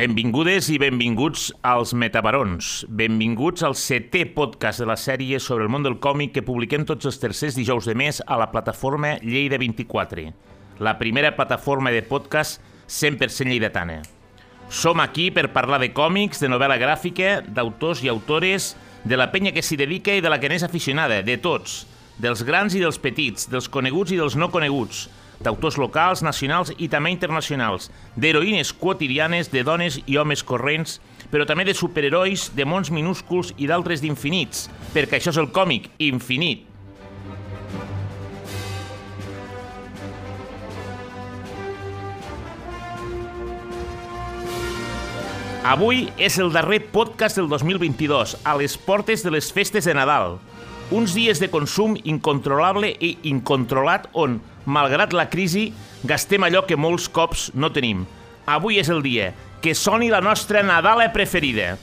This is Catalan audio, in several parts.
Benvingudes i benvinguts als Metabarons. Benvinguts al setè podcast de la sèrie sobre el món del còmic que publiquem tots els tercers dijous de mes a la plataforma Lleida 24, la primera plataforma de podcast 100% lleidatana. Som aquí per parlar de còmics, de novel·la gràfica, d'autors i autores, de la penya que s'hi dedica i de la que n'és aficionada, de tots, dels grans i dels petits, dels coneguts i dels no coneguts, d'autors locals, nacionals i també internacionals, d'heroïnes quotidianes, de dones i homes corrents, però també de superherois, de mons minúsculs i d'altres d'infinits, perquè això és el còmic, infinit. Avui és el darrer podcast del 2022, a les portes de les festes de Nadal. Uns dies de consum incontrolable i incontrolat on, malgrat la crisi, gastem allò que molts cops no tenim. Avui és el dia. Que soni la nostra Nadala preferida.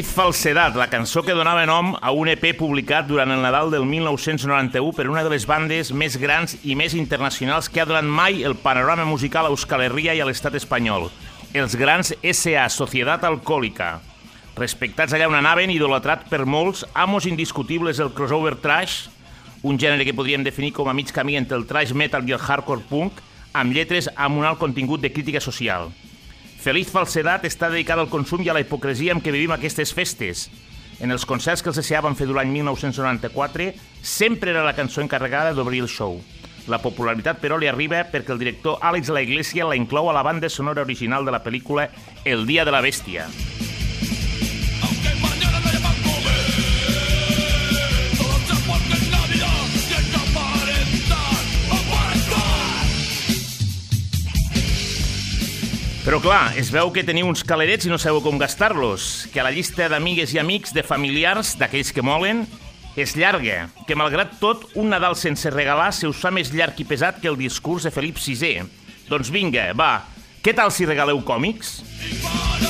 Feliz Falsedat, la cançó que donava nom a un EP publicat durant el Nadal del 1991 per una de les bandes més grans i més internacionals que ha donat mai el panorama musical a Euskal Herria i a l'estat espanyol. Els grans S.A. Societat Alcohòlica. Respectats allà on anaven, idolatrat per molts, amos indiscutibles del crossover trash, un gènere que podríem definir com a mig camí entre el trash metal i el hardcore punk, amb lletres amb un alt contingut de crítica social. Feliz Falsedat està dedicada al consum i a la hipocresia amb què vivim aquestes festes. En els concerts que els S.A. van fer durant l'any 1994, sempre era la cançó encarregada d'obrir el show. La popularitat, però, li arriba perquè el director Àlex La Iglesia la inclou a la banda sonora original de la pel·lícula El dia de la bèstia. Però clar, es veu que teniu uns calerets i no sabeu com gastar-los, que la llista d'amigues i amics, de familiars, d'aquells que molen, és llarga, que malgrat tot, un Nadal sense regalar se us fa més llarg i pesat que el discurs de Felip VI. Doncs vinga, va, què tal si regaleu còmics? Y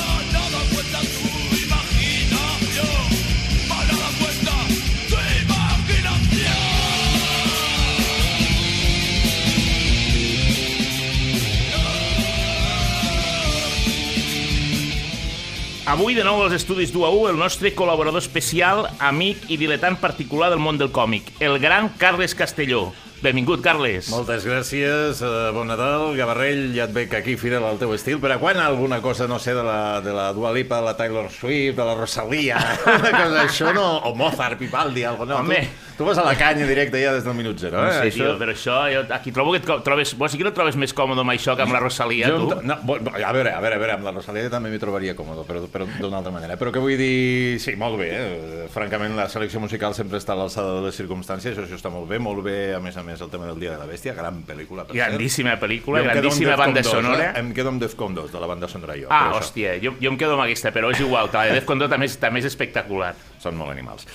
Avui de nou als estudis d'UAU el nostre col·laborador especial, amic i diletant particular del món del còmic, el gran Carles Castelló. Benvingut, Carles. Moltes gràcies, uh, bon Nadal, Gavarrell, ja et veig aquí fidel al teu estil, però quan alguna cosa, no sé, de la, de la Dua Lipa, de la Taylor Swift, de la Rosalia, una cosa, això no, o Mozart, Vivaldi, algo, no, Home. tu, tu vas a la canya directe ja des del minut zero, No eh? sé, tio, però això, jo aquí trobo que et trobes... Vols dir que no trobes més còmode amb això que amb la Rosalia, Jo, tu? no, a veure, a veure, a veure, amb la Rosalia també m'hi trobaria còmode, però, però d'una altra manera. Però què vull dir... Sí, molt bé, eh? francament la selecció musical sempre està a l'alçada de les circumstàncies, això està molt bé, molt bé, a més a més, el tema del Dia de la Bèstia, gran pel·lícula, per cert. Grandíssima pel·lícula, Jo grandíssima banda 2, sonora. Eh? Em quedo amb Defcon 2, de la banda sonora jo. Ah, això. hòstia, jo, jo em quedo amb aquesta, però és igual, la de Defcon 2 també és, també és espectacular. Són molt animals.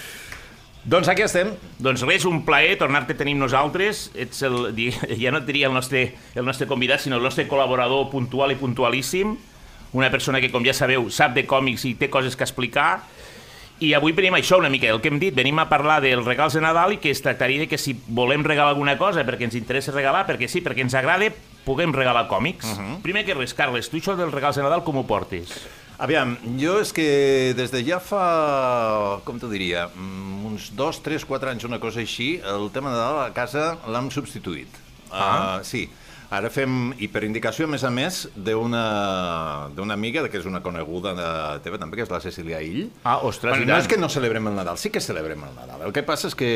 Doncs aquí estem. Doncs res, un plaer tornar-te a tenir nosaltres. Ets el, ja no et diria el nostre, el nostre convidat, sinó el nostre col·laborador puntual i puntualíssim. Una persona que, com ja sabeu, sap de còmics i té coses que explicar. I avui venim a això una mica, el que hem dit, venim a parlar dels regals de Nadal i que es tractaria de que si volem regalar alguna cosa perquè ens interessa regalar, perquè sí, perquè ens agrada, puguem regalar còmics. Uh -huh. Primer que res, Carles, tu això dels regals de Nadal com ho portes? Aviam, jo és que des de ja fa, com t'ho diria, mm, uns dos, tres, quatre anys, una cosa així, el tema de Nadal a casa l'hem substituït. Ah. Uh, sí. Ara fem, i per indicació, a més a més, d'una amiga, que és una coneguda de teva també, que és la Cecília Ill. Ah, ostres, bueno, i no és que no celebrem el Nadal, sí que celebrem el Nadal. El que passa és que,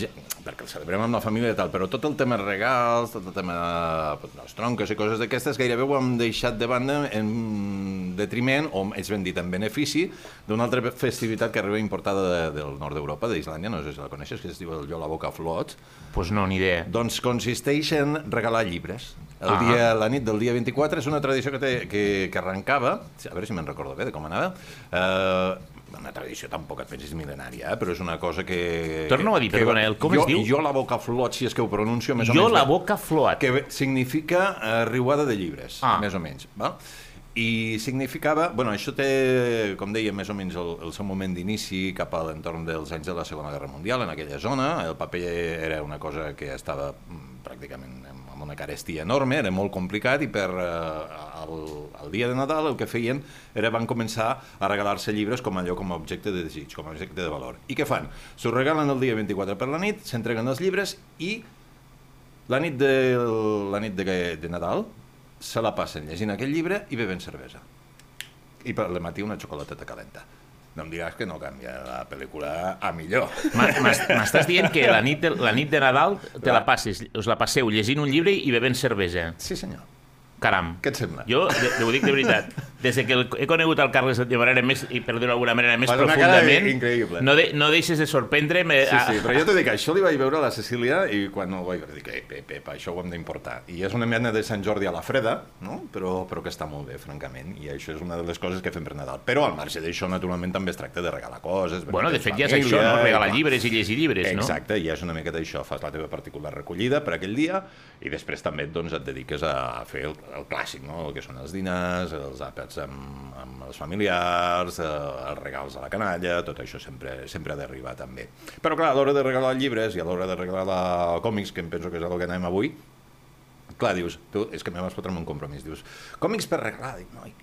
ja- perquè el celebrem amb la família i tal, però tot el tema regals, tot el tema pues, les tronques i coses d'aquestes, gairebé ho hem deixat de banda en detriment, o és ben dit, en benefici, d'una altra festivitat que arriba importada de, del nord d'Europa, d'Islàndia, no sé si la coneixes, que es diu el Jo la Boca Flot, pues no, ni idea. doncs consisteix en regalar llibres. El Ah. dia, la nit del dia 24 és una tradició que, té, que, que arrencava, a veure si me'n recordo bé de com anava, eh, una tradició tampoc et pensis mil·lenària, eh? però és una cosa que... Torna-ho a dir, que, perdona, el- com jo, es diu? Jo la boca flot, si és que ho pronuncio més o Jo menys. la bé, boca float. Que significa eh, riuada de llibres, Ah. més o menys. Val? I significava... Bueno, això té, com deia, més o menys el, el seu moment d'inici cap a l'entorn dels anys de la Segona Guerra Mundial, en aquella zona. El paper era una cosa que estava mm, pràcticament amb una carestia enorme, era molt complicat i per eh, el, el dia de Nadal el que feien era van començar a regalar-se llibres com allò com a objecte de desig, com a objecte de valor. I què fan? S'ho regalen el dia 24 per la nit, s'entreguen els llibres i la nit de, la nit de, de Nadal se la passen llegint aquell llibre i bevent cervesa. I per al matí una xocolateta calenta. No em diràs que no canvia la pel·lícula a millor. M'estàs dient que la nit, de, la nit de Nadal te la passes, us la passeu llegint un llibre i bevent cervesa. Sí, senyor. Caram. Què et sembla? Jo, de, de, ho dic de veritat, des de que el- he conegut el Carles de manera més, i per dir-ho d'alguna manera, més Fas profundament, increïble. no, de, no deixes de sorprendre'm. Sí, sí, però jo t'ho dic, això li vaig veure a la Cecília i quan ho vaig veure dic, eh, Pep, Pep, això ho hem d'importar. I és una mena de Sant Jordi a la freda, no? però, però que està molt bé, francament, i això és una de les coses que fem per Nadal. Però al marge d'això, naturalment, també es tracta de regalar coses. Bueno, de fet, ja és això, no? Regalar llibres i llegir llibres, no? Exacte, i és una miqueta això, fas la teva particular recollida per aquell dia i després també doncs, et dediques a fer el, el clàssic, no? el que són els dinars, els àpats amb, amb els familiars, eh, els regals a la canalla, tot això sempre, sempre ha d'arribar també. Però clar, a l'hora de regalar llibres i a l'hora de regalar còmics, que em penso que és el que anem avui, clar, dius, tu, és que me vas fotre en un compromís, dius, còmics per regalar, dic, noi,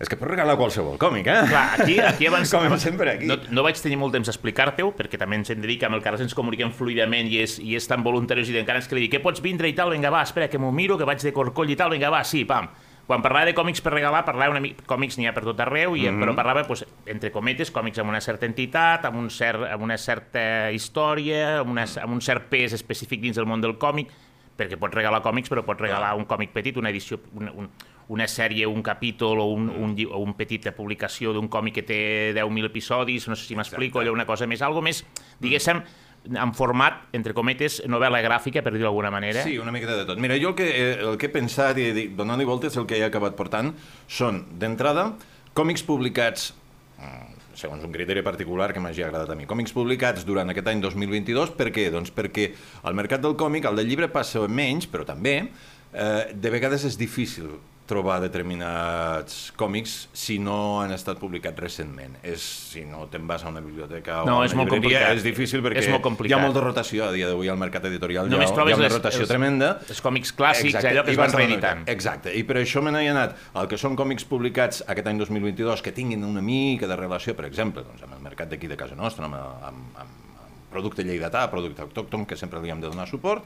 és que pots regalar qualsevol còmic, eh? Clar, aquí, aquí abans... Com sempre aquí. No, no vaig tenir molt temps a explicar-te-ho, perquè també ens hem de dir que amb el Carles ens comuniquem fluidament i és, i és tan voluntariós i encara és que li dic, què pots vindre i tal, vinga, va, espera, que m'ho miro, que vaig de corcoll i tal, vinga, va, sí, pam. Quan parlava de còmics per regalar, parlava una mica... Còmics n'hi ha per tot arreu, i, Mhm. però parlava, doncs, entre cometes, còmics amb una certa entitat, amb, un cert, amb una certa història, amb, una, amb un cert pes específic dins del món del còmic, perquè pots regalar còmics, però pots regalar un còmic petit, una edició, una, un, una sèrie, un capítol o, un, un, o un petita publicació d'un còmic que té 10.000 episodis, no sé si m'explico, allò una cosa més, algo més, diguéssim, en format, entre cometes, novel·la gràfica, per dir-ho d'alguna manera. Sí, una miqueta de tot. Mira, jo el que, eh, el que he pensat i he dit, donant-li voltes el que he acabat portant són, d'entrada, còmics publicats mm, segons un criteri particular que m'hagi agradat a mi. Còmics publicats durant aquest any 2022, per què? Doncs perquè el mercat del còmic, el del llibre passa menys, però també, eh, de vegades és difícil trobar determinats còmics si no han estat publicats recentment. És, si no te'n vas a una biblioteca No, o a és una molt llibreria, complicat. és difícil perquè És molt hi complicat. ha molta rotació a dia d'avui al mercat editorial. hi ha, Només hi trobes ha una les- rotació els- tremenda. els còmics clàssics, allò que es van reeditant. Exacte, i per això me n'he anat al que són còmics publicats aquest any 2022 que tinguin una mica de relació, per exemple, doncs, amb el mercat d'aquí de casa nostra, amb, amb, amb, amb producte lleidatà, producte autòcton, que sempre li hem de donar suport,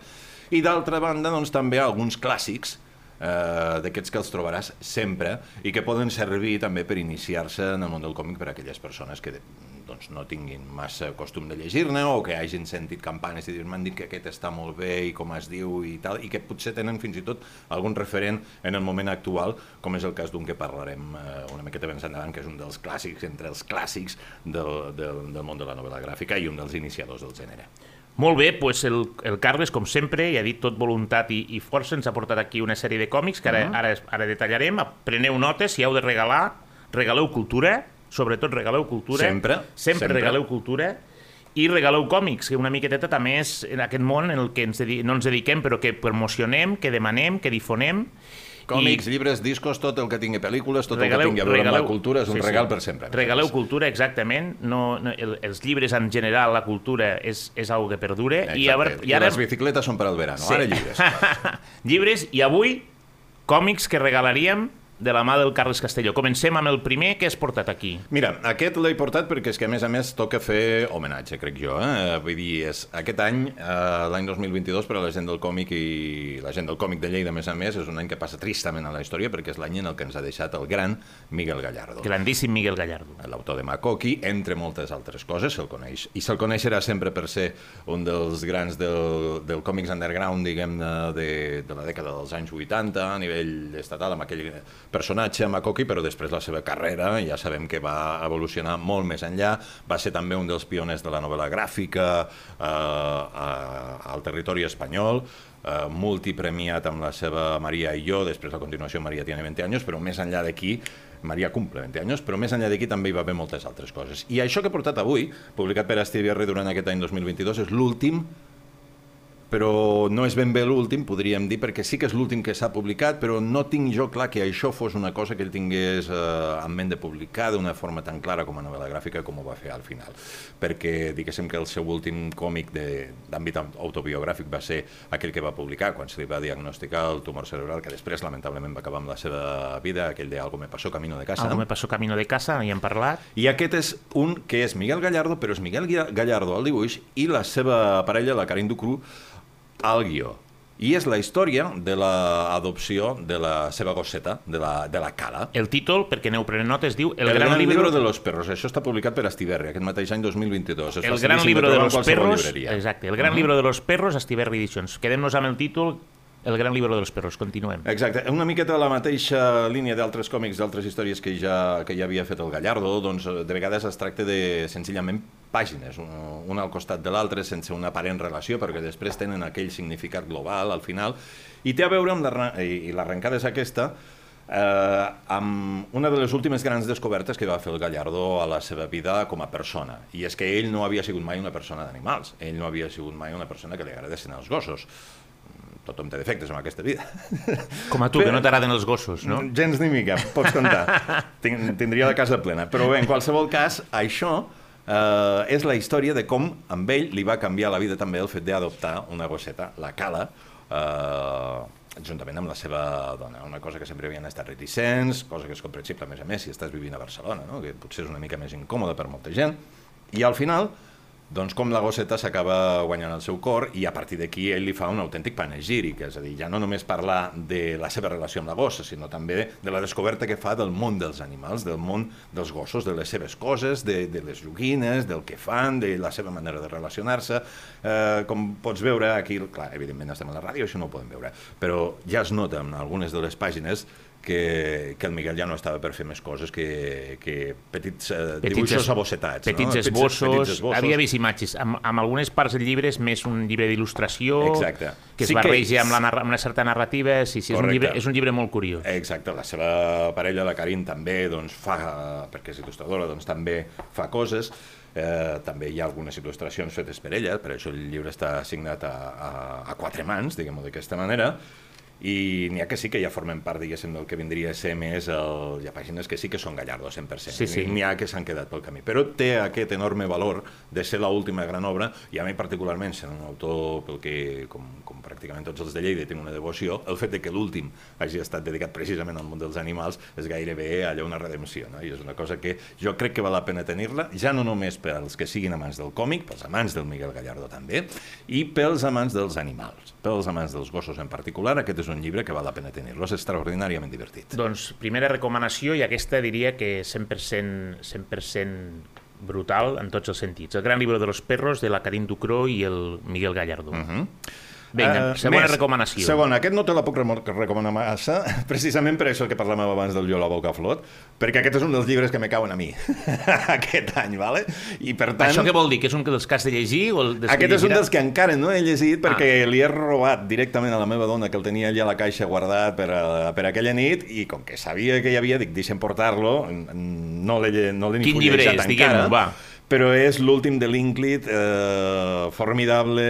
i d'altra banda, doncs, també alguns clàssics eh, d'aquests que els trobaràs sempre i que poden servir també per iniciar-se en el món del còmic per a aquelles persones que doncs, no tinguin massa costum de llegir-ne o que hagin sentit campanes i m'han dit que aquest està molt bé i com es diu i tal, i que potser tenen fins i tot algun referent en el moment actual, com és el cas d'un que parlarem eh, una miqueta més endavant, que és un dels clàssics, entre els clàssics del, del, del món de la novel·la gràfica i un dels iniciadors del gènere. Molt bé, doncs el, el Carles, com sempre, i ha dit tot voluntat i, i força, ens ha portat aquí una sèrie de còmics que ara, ara, ara detallarem. Preneu notes, si heu de regalar, regaleu cultura, sobretot regaleu cultura. Sempre, Sempre, sempre. regaleu cultura. I regaleu còmics, que una miqueteta també és en aquest món en el que ens no ens dediquem, però que promocionem, que demanem, que difonem. Còmics, I llibres, discos, tot el que tingui pel·lícules, tot regaleu, el que tingui a veure amb regaleu- la cultura és un sí, sí. regal per sempre. Regaleu cultura, exactament. No, no, el, els llibres en general, la cultura, és, és algo que perdura. Exacte. I, a veure, I les bicicletes són per al verano, Sí. ara llibres. llibres, i avui, còmics que regalaríem de la mà del Carles Castelló. Comencem amb el primer que has portat aquí. Mira, aquest l'he portat perquè és que a més a més toca fer homenatge, crec jo. Eh? Vull dir, és, aquest any, eh, l'any 2022, per a la gent del còmic i la gent del còmic de Lleida, a més a més, és un any que passa tristament a la història perquè és l'any en el que ens ha deixat el gran Miguel Gallardo. Grandíssim Miguel Gallardo. L'autor de Makoki, entre moltes altres coses, se'l coneix. I se'l coneixerà sempre per ser un dels grans del, del còmics underground, diguem-ne, de, de la dècada dels anys 80, a nivell estatal, amb aquell personatge, Makoki, però després la seva carrera, ja sabem que va evolucionar molt més enllà, va ser també un dels pioners de la novel·la gràfica eh, a, al territori espanyol, eh, multipremiat amb la seva Maria i jo, després a continuació Maria tiene 20 anys, però més enllà d'aquí Maria cumple 20 anys, però més enllà d'aquí també hi va haver moltes altres coses. I això que he portat avui, publicat per Astiberri durant aquest any 2022, és l'últim però no és ben bé l'últim, podríem dir, perquè sí que és l'últim que s'ha publicat, però no tinc jo clar que això fos una cosa que ell tingués eh, en ment de publicar d'una forma tan clara com a novel·la gràfica com ho va fer al final. Perquè diguéssim que el seu últim còmic de- d'àmbit autobiogràfic va ser aquell que va publicar quan se li va diagnosticar el tumor cerebral, que després lamentablement va acabar amb la seva vida, aquell de Algo me pasó camino de casa. Algo me pasó camino de casa, hi hem parlat. I aquest és un que és Miguel Gallardo, però és Miguel Gallardo al dibuix i la seva parella, la Karin Ducru, al guió. I és la història de l'adopció de la seva gosseta, de la, de la Cala. El títol, perquè aneu prenent notes, diu El, El, gran, libro, de los perros. Això està publicat per Astiberri, aquest mateix any 2022. És El gran libro de los perros, llibreria. exacte, el gran libro de los perros, Astiberri Editions. Quedem-nos amb el títol El gran libro de los perros, continuem. Exacte, una miqueta la mateixa línia d'altres còmics, d'altres històries que ja, que ja havia fet el Gallardo, doncs eh, de vegades es tracta de senzillament pàgines, un, un al costat de l'altre, sense una aparent relació, perquè després tenen aquell significat global al final, i té a veure amb l'arrencada és aquesta, eh, amb una de les últimes grans descobertes que va fer el Gallardo a la seva vida com a persona. I és que ell no havia sigut mai una persona d'animals. Ell no havia sigut mai una persona que li agradessin els gossos. Tothom té defectes en aquesta vida. Com a tu, que no t'agraden els gossos, no? Gens ni mica, pots comptar. Tin- Tindria la casa plena. Però bé, en qualsevol cas, això eh, és la història de com amb ell li va canviar la vida també el fet d'adoptar una gosseta, la Cala, eh, juntament amb la seva dona. Una cosa que sempre havien estat reticents, cosa que és comprensible, a més a més, si estàs vivint a Barcelona, no? que potser és una mica més incòmode per molta gent. I al final, doncs com la gosseta s'acaba guanyant el seu cor i a partir d'aquí ell li fa un autèntic panegíric, és a dir, ja no només parlar de la seva relació amb la gossa, sinó també de la descoberta que fa del món dels animals, del món dels gossos, de les seves coses, de, de les joguines, del que fan, de la seva manera de relacionar-se. Eh, com pots veure aquí, clar, evidentment estem a la ràdio, això no ho podem veure, però ja es nota en algunes de les pàgines que, que el Miguel ja no estava per fer més coses que, que petits, eh, dibuixos es- abossetats. petits no? esbossos, petits esbossos. havia vist imatges. Amb, amb algunes parts del llibre és més un llibre d'il·lustració, que es Sí que barreja és- amb, la, amb una certa narrativa. Sí, sí, és, un llibre, és un llibre molt curiós. Exacte, la seva parella, la Karin, també doncs, fa, perquè és il·lustradora, doncs, també fa coses. Eh, també hi ha algunes il·lustracions fetes per ella, per això el llibre està signat a, a, a quatre mans, diguem-ho d'aquesta manera, i n'hi ha que sí que ja formen part, diguéssim, del que vindria a ser més el... Hi ha pàgines que sí que són Gallardo, 100%. Sí, sí. N'hi ha que s'han quedat pel camí. Però té aquest enorme valor de ser l'última gran obra, i a mi particularment, sent un autor pel que, com, com pràcticament tots els de Lleida, tinc una devoció, el fet de que l'últim hagi estat dedicat precisament al món dels animals és gairebé allò una redempció, no? i és una cosa que jo crec que val la pena tenir-la, ja no només per als que siguin amants del còmic, pels amants del Miguel Gallardo també, i pels amants dels animals, pels amants dels gossos en particular, aquest és un llibre que val la pena tenir-lo, és extraordinàriament divertit. Doncs primera recomanació, i aquesta diria que 100%, 100% brutal en tots els sentits. El gran llibre de los perros, de la Karin Ducró i el Miguel Gallardo. Uh -huh. Vinga, Eh, segona més. recomanació. Segona, aquest no te la puc recomanar massa, precisament per això que parlàvem abans del Jo la boca a flot, perquè aquest és un dels llibres que me cauen a mi aquest any, vale? I per tant... Això què vol dir? Que és un dels que has de llegir? O el Aquest és un dels que encara no he llegit perquè Ah. li he robat directament a la meva dona que el tenia allà a la caixa guardat per, a, per aquella nit i com que sabia que hi havia, dic, deixa'm portar-lo, no l'he no ni Quin llibre fullejat és? Diguem-ho, encara, va. Però és l'últim de l'Inclit, eh, formidable,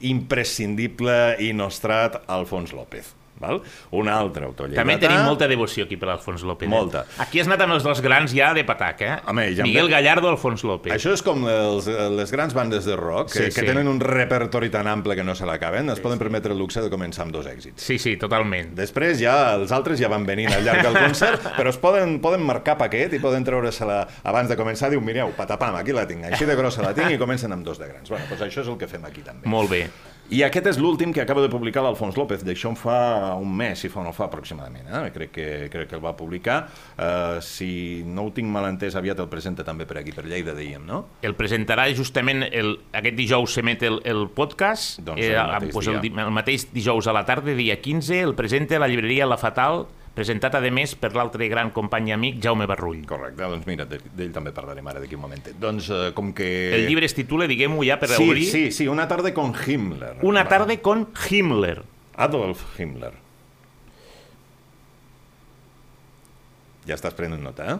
imprescindible i nostrat Alfons López. Val? Un altre autor lleidatà... També tenim molta devoció aquí per l'Alfons López. Molta. Eh? Aquí has anat amb els dos grans ja de patac, eh? Home, ja Miguel ve- Gallardo, Alfons López. Això és com els, les grans bandes de rock, que, Sí, que sí. tenen un repertori tan ample que no se l'acaben, es poden permetre el luxe de començar amb dos èxits. Sí, sí, totalment. Després ja els altres ja van venint al llarg del concert, però es poden, poden marcar paquet i poden treure-se-la abans de començar. Diu, mireu, patapam, aquí la tinc, així de grossa la tinc i comencen amb dos de grans. Bueno, doncs això és el que fem aquí també. Molt bé. I aquest és l'últim que acaba de publicar l'Alfons López. D'això en fa un mes, si fa o no fa aproximadament. Eh? Crec, que, crec que el va publicar. Uh, si no ho tinc mal entès, aviat el presenta també per aquí, per Lleida, dèiem, no? El presentarà justament el, aquest dijous s'emet el, el podcast, Doncs el mateix pues el, el mateix dijous a la tarda, dia 15, el presenta a la llibreria La Fatal, presentat a més per l'altre gran company i amic Jaume Barrull. Correcte, doncs mira, d'ell també parlarem ara d'aquí un momentet. Doncs uh, com que... El llibre es titula, diguem-ho ja per Sí, obrir, sí, sí, una tarda con Himmler. Una tarda con Himmler. Adolf Himmler. Ja estàs prenent nota, eh?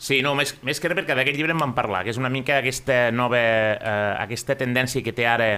Sí, no, més, més que res perquè d'aquest llibre en vam parlar, que és una mica aquesta nova, eh, aquesta tendència que té ara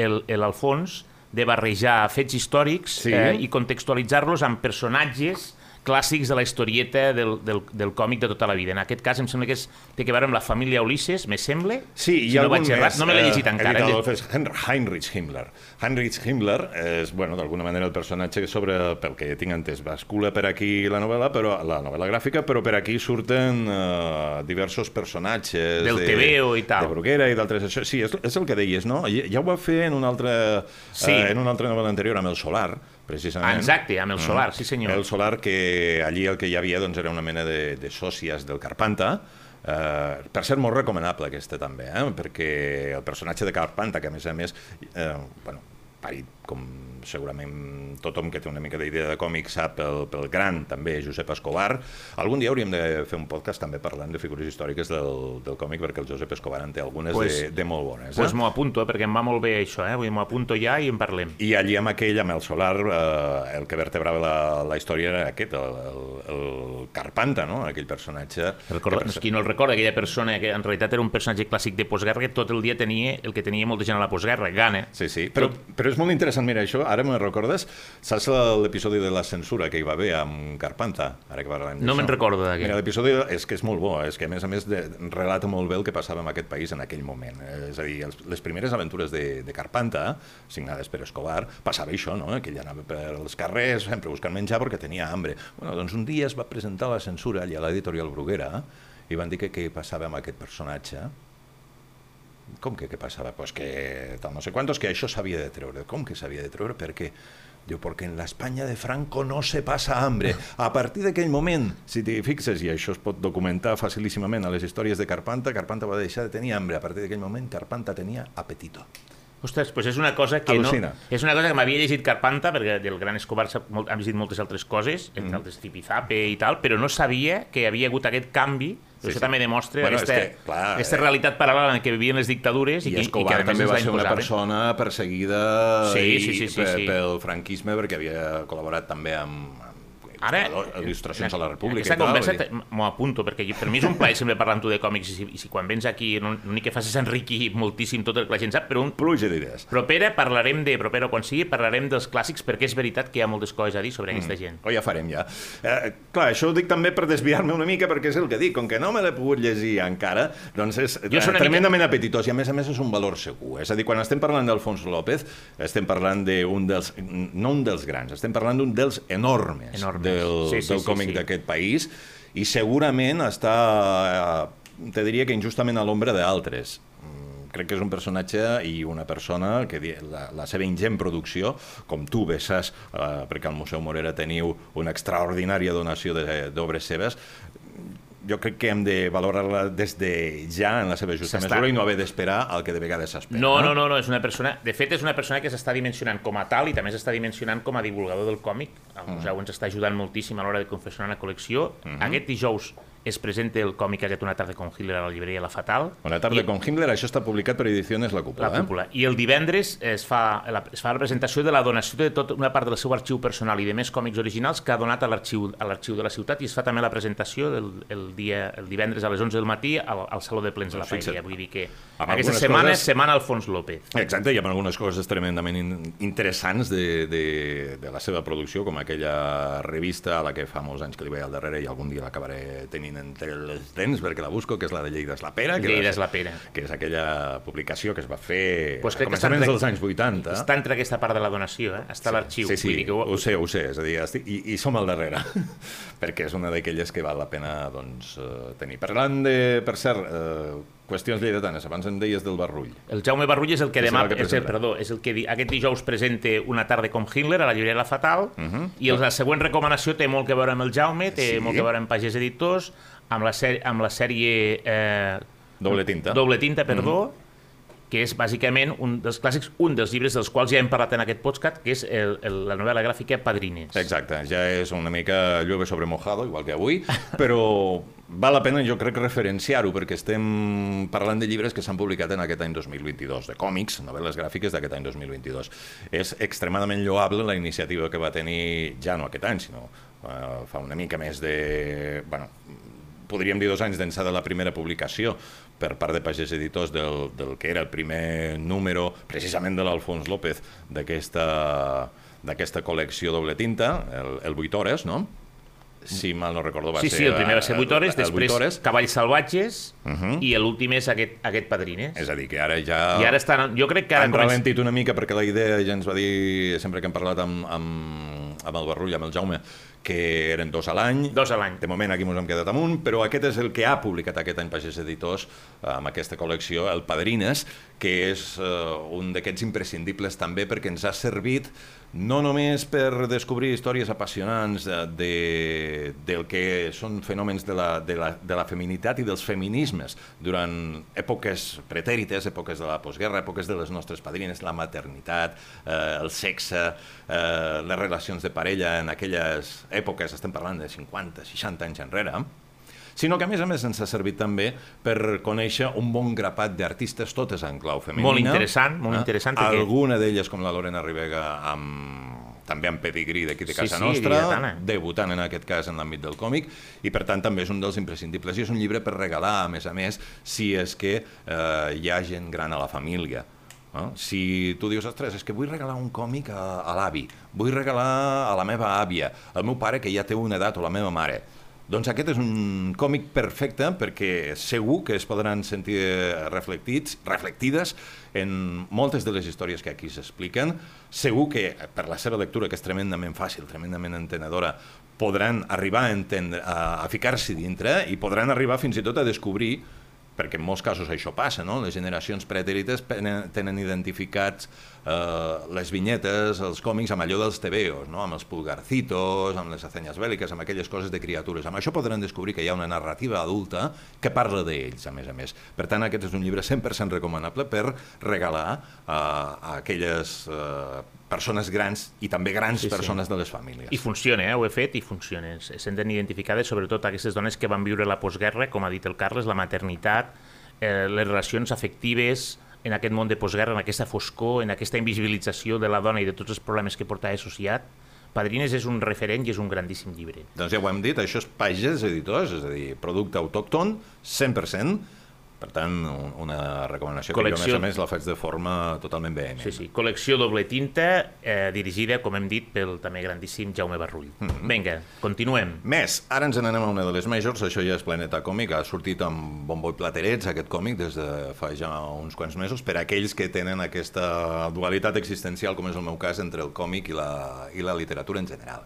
el- el Alfons de barrejar fets històrics Sí. eh, i contextualitzar-los amb personatges clàssics de la historieta del, del, del còmic de tota la vida. En aquest cas em sembla que és, té que veure amb la família Ulisses, me sembla. Sí, si hi ha no vaig algun errat, més, no me l'he eh, llegit encara. Eh? És Hen- Heinrich Himmler. Heinrich Himmler és, bueno, d'alguna manera el personatge que sobre, pel que tinc entès, bascula per aquí la novel·la, però la novel·la gràfica, però per aquí surten uh, diversos personatges Del de, TVO i tal. De Bruguera i d'altres... Sí, és, és el que deies, no? Ja, ja ho va fer en una altra, Sí. eh, en una altra novel·la anterior, amb el Solar, precisament. Exacte, amb el Solar, sí senyor. El Solar, que allí el que hi havia doncs, era una mena de, de sòcies del Carpanta, eh, per ser molt recomanable aquesta també, eh? perquè el personatge de Carpanta, que a més a més, eh, bueno, parit com segurament tothom que té una mica d'idea de còmic sap pel, pel gran, també, Josep Escobar. Algun dia hauríem de fer un podcast també parlant de figures històriques del, del còmic, perquè el Josep Escobar en té algunes Pues- de, de molt bones. Pues eh? m'ho apunto, eh, perquè em va molt bé això, eh? M'ho apunto ja i en parlem. I allí amb aquell, amb el Solar, eh, el que vertebrava la, la història era aquest, el, el, el Carpanta, no? aquell personatge... Recorda, que qui no el recorda, aquella persona que en realitat era un personatge clàssic de postguerra que tot el dia tenia el que tenia molta gent a la postguerra, gana. Sí, sí, però, però és molt interessant, mira, això, ara me recordes, saps l'episodi de la censura que hi va haver amb Carpanta, ara que parlem No me'n recordo d'aquest. Mira, l'episodi és que és molt bo, és que a més a més de, relata molt bé el que passava en aquest país en aquell moment. És a dir, els, les primeres aventures de, de Carpanta, signades per Escobar, passava això, no? que ell anava per els carrers sempre buscant menjar perquè tenia hambre. Bueno, doncs un dia es va presentar la censura allà a l'editorial Bruguera i van dir que què passava amb aquest personatge com que què passava? Pues que tal no sé quantos, que això s'havia de treure. Com que s'havia de treure? Perquè Diu, perquè en l'Espanya de Franco no se passa hambre. A partir d'aquell moment, si t'hi fixes, i això es pot documentar facilíssimament a les històries de Carpanta, Carpanta va deixar de tenir hambre. A partir d'aquell moment, Carpanta tenia apetito. Ostres, doncs és una cosa que Al·lucina. no... És una cosa que m'havia llegit Carpanta, perquè del Gran Escobar molt, ha llegit moltes altres coses, entre mm. altres Tipizape i tal, però no sabia que havia hagut aquest canvi. Sí, Sí, això sí. també demostra Bueno, aquesta, que, clar, aquesta eh, realitat paral·lela en què vivien les dictadures i, I que, Escobar i que a també va ser una persona perseguida Sí, sí, sí, sí, pe- sí. pel franquisme perquè havia col·laborat també amb, Ara, il·lustracions a la República Aquesta i tal. conversa m'ho apunto, perquè jo- per mi és un plaer sempre parlar amb tu de còmics i si, i si quan vens aquí no- l'únic que fas és enriquir moltíssim tot el que la gent sap, però un Pluja d'idees. propera parlarem de, propera quan sigui, parlarem dels clàssics perquè és veritat que hi ha moltes coses a dir sobre aquesta gent. O ja farem, ja. Eh, clar, això ho dic també per desviar-me una mica, perquè és el que dic, com que no me l'he pogut llegir encara, doncs és Jo eh, tremendament apetitós i a més a més és un valor segur. És a dir, quan estem parlant d'Alfons López, estem parlant d'un dels, no un dels grans, estem parlant d'un dels enormes, Enormes. Del, Sí, sí, del sí, còmic sí. d'aquest país i segurament està, eh, te diria que injustament a l'ombra d'altres Mm, crec que és un personatge i una persona que la, la seva ingent producció, com tu bé saps, eh, perquè al Museu Morera teniu una extraordinària donació de- d'obres seves, jo crec que hem de valorar-la des de ja en la seva justa mesura i no haver d'esperar el que de vegades s'espera. No, no, no, no, és una persona... De fet, és una persona que s'està dimensionant com a tal i també s'està dimensionant com a divulgador del còmic. El museu ens està ajudant moltíssim a l'hora de confeccionar la col·lecció. Aquest dijous es presenta el còmic aquest Una tarda con Hitler a la llibreria La Fatal. Una tarda I- con Himmler, això està publicat per Ediciones La Cúpula. la cúpula. I el divendres es fa, la, es fa la presentació de la donació de tota una part del seu arxiu personal i de més còmics originals que ha donat a l'arxiu a l'arxiu de la ciutat i es fa també la presentació del, el, dia, el divendres a les 11 del matí al, al Saló de Plens de la Doncs. Paella. Vull dir que Amb aquesta setmana coses- és setmana Alfons López. Eh? Exacte, hi ha algunes coses tremendament in interessants de, de, de la seva producció, com aquella revista a la que fa molts anys que li veia al darrere i algun dia l'acabaré tenint entre les dents perquè la busco, que és la de Lleida és la Pera. Que Lleida és la Pera. Que és aquella publicació que es va fer Pues a començaments dels anys 80. Està entre aquesta part de la donació, eh? està a l'arxiu. Sí, sí, Vull dir que ho, ho sé, ho sé, és a dir, estic, i, i som al darrere, perquè és una d'aquelles que val la pena doncs, eh, tenir. Parlant de, per cert, eh, qüestions lleidatanes, abans em deies del Barrull. El Jaume Barrull és el que demà, el que és el, perdó, és el que di- aquest dijous presenta una tarda com Hitler a la llibreria La Fatal Mhm. i el- la següent recomanació té molt que veure amb el Jaume, té Sí. molt que veure amb Pagès Editors, amb la, sèrie, amb la sèrie eh, Doble tinta. Doble tinta, perdó, que és bàsicament un dels clàssics, un dels llibres dels quals ja hem parlat en aquest podcast, que és el, el, la novel·la gràfica Padrines. Exacte, ja és una mica llueve sobre mojado, igual que avui, però val la pena, jo crec, referenciar-ho, perquè estem parlant de llibres que s'han publicat en aquest any 2022, de còmics, novel·les gràfiques d'aquest any 2022. És extremadament lloable la iniciativa que va tenir, ja no aquest any, sinó eh, fa una mica més de... Bueno, podríem dir dos anys d'ençà de la primera publicació per part de Pagès Editors del, del que era el primer número, precisament de l'Alfons López, d'aquesta d'aquesta col·lecció doble tinta, el, el 8 hores, no? Si mal no recordo, va sí, ser... sí, el primer va ser 8 hores, després 8 hores, Cavalls Salvatges Uh -huh. i l'últim és aquest, aquest Padrines. és a dir, que ara ja... I ara estan, jo crec que ara han comença- ralentit una mica perquè la idea ja ens va dir, sempre que hem parlat amb, amb, amb el Barrull, amb el Jaume, que eren dos a l'any. Dos a l'any. De moment aquí ens hem quedat amunt, però aquest és el que ha publicat aquest any Pagès Editors amb aquesta col·lecció, el Padrines, que és eh, un d'aquests imprescindibles també perquè ens ha servit no només per descobrir històries apassionants de, de, del que són fenòmens de la, de, la, de la feminitat i dels feminismes durant èpoques pretèrites, èpoques de la postguerra, èpoques de les nostres padrines, la maternitat, eh, el sexe, eh, les relacions de parella en aquelles èpoques, estem parlant de 50, 60 anys enrere, sinó que a més a més ens ha servit també per conèixer un bon grapat d'artistes, totes en clau femenina. Molt interessant, molt interessant, perquè- Alguna d'elles, com la Lorena Ribega, amb, també amb pedigrí d'aquí de Sí, casa sí, nostra, lleidatana. debutant en aquest cas en l'àmbit del còmic, i per tant també és un dels imprescindibles. I és un llibre per regalar, a més a més, si és que eh, hi ha gent gran a la família. No? Si tu dius, ostres, és que vull regalar un còmic a, a l'avi, vull regalar a la meva àvia, al meu pare que ja té una edat o la meva mare, doncs aquest és un còmic perfecte perquè segur que es podran sentir reflectits, reflectides en moltes de les històries que aquí s'expliquen. Segur que per la seva lectura, que és tremendament fàcil, tremendament entenedora, podran arribar a, entendre, a, a ficar-s'hi dintre i podran arribar fins i tot a descobrir perquè en molts casos això passa, no? Les generacions pretèrites tenen identificats eh, les vinyetes, els còmics, amb allò dels tebeos, no? Amb els pulgarcitos, amb les acenyes bèl·liques, amb aquelles coses de criatures. Amb això podran descobrir que hi ha una narrativa adulta que parla d'ells, a més a més. Per tant, aquest és un llibre 100% recomanable per regalar eh, a aquelles eh, persones grans i també grans Sí, sí. persones de les famílies. I funciona, eh? ho he fet i funciona. Se senten identificades sobretot aquestes dones que van viure la postguerra, com ha dit el Carles, la maternitat, eh, les relacions afectives en aquest món de postguerra, en aquesta foscor, en aquesta invisibilització de la dona i de tots els problemes que porta associat. Padrines és un referent i és un grandíssim llibre. Doncs ja ho hem dit, això és Pagès Editors, és a dir, producte autòcton, 100%, per tant, un- una recomanació Col·lecció- que jo, a més a més, la faig de forma totalment vehement. Sí, sí. Col·lecció doble tinta, eh, dirigida, com hem dit, pel també grandíssim Jaume Barrull. Mm -hmm. Vinga, continuem. Més, ara ens n'anem a una de les majors, això ja és Planeta Còmic, ha sortit amb bombo i platerets aquest còmic des de fa ja uns quants mesos, per a aquells que tenen aquesta dualitat existencial, com és el meu cas, entre el còmic i la, i la literatura en general.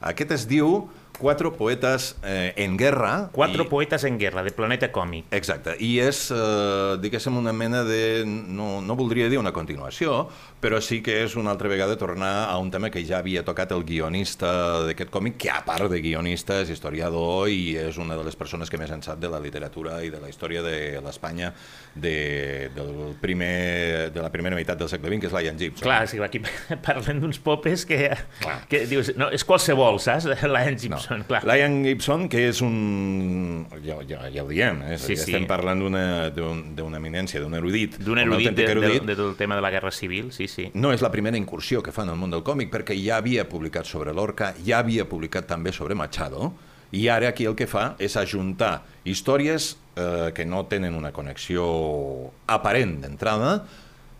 Aquest es diu Quatre poetes eh, en guerra. Quatre i... poetes en guerra, de Planeta Còmic. Exacte, i és, eh, diguéssim, una mena de... No, no voldria dir una continuació, però sí que és una altra vegada tornar a un tema que ja havia tocat el guionista d'aquest còmic, que a part de guionista és historiador i és una de les persones que més en sap de la literatura i de la història de l'Espanya de, del primer, de la primera meitat del segle XX, que és l'Ian Gibson. Clar, sí, aquí parlem d'uns popes que, Clar. que dius, no, és qualsevol, saps? Lion Gibson. Gibson, clar. Lion Gibson, que és un... Ja, ja, ja ho diem, eh? Sí, sí, sí. estem parlant d'una d'un- d'una eminència, d'un erudit. D'un un erudit de, autèntic de, de, del tema de la Guerra Civil, sí, sí. No és la primera incursió que fa en el món del còmic, perquè ja havia publicat sobre Lorca, ja havia publicat també sobre Machado, i ara aquí el que fa és ajuntar històries eh, que no tenen una connexió aparent d'entrada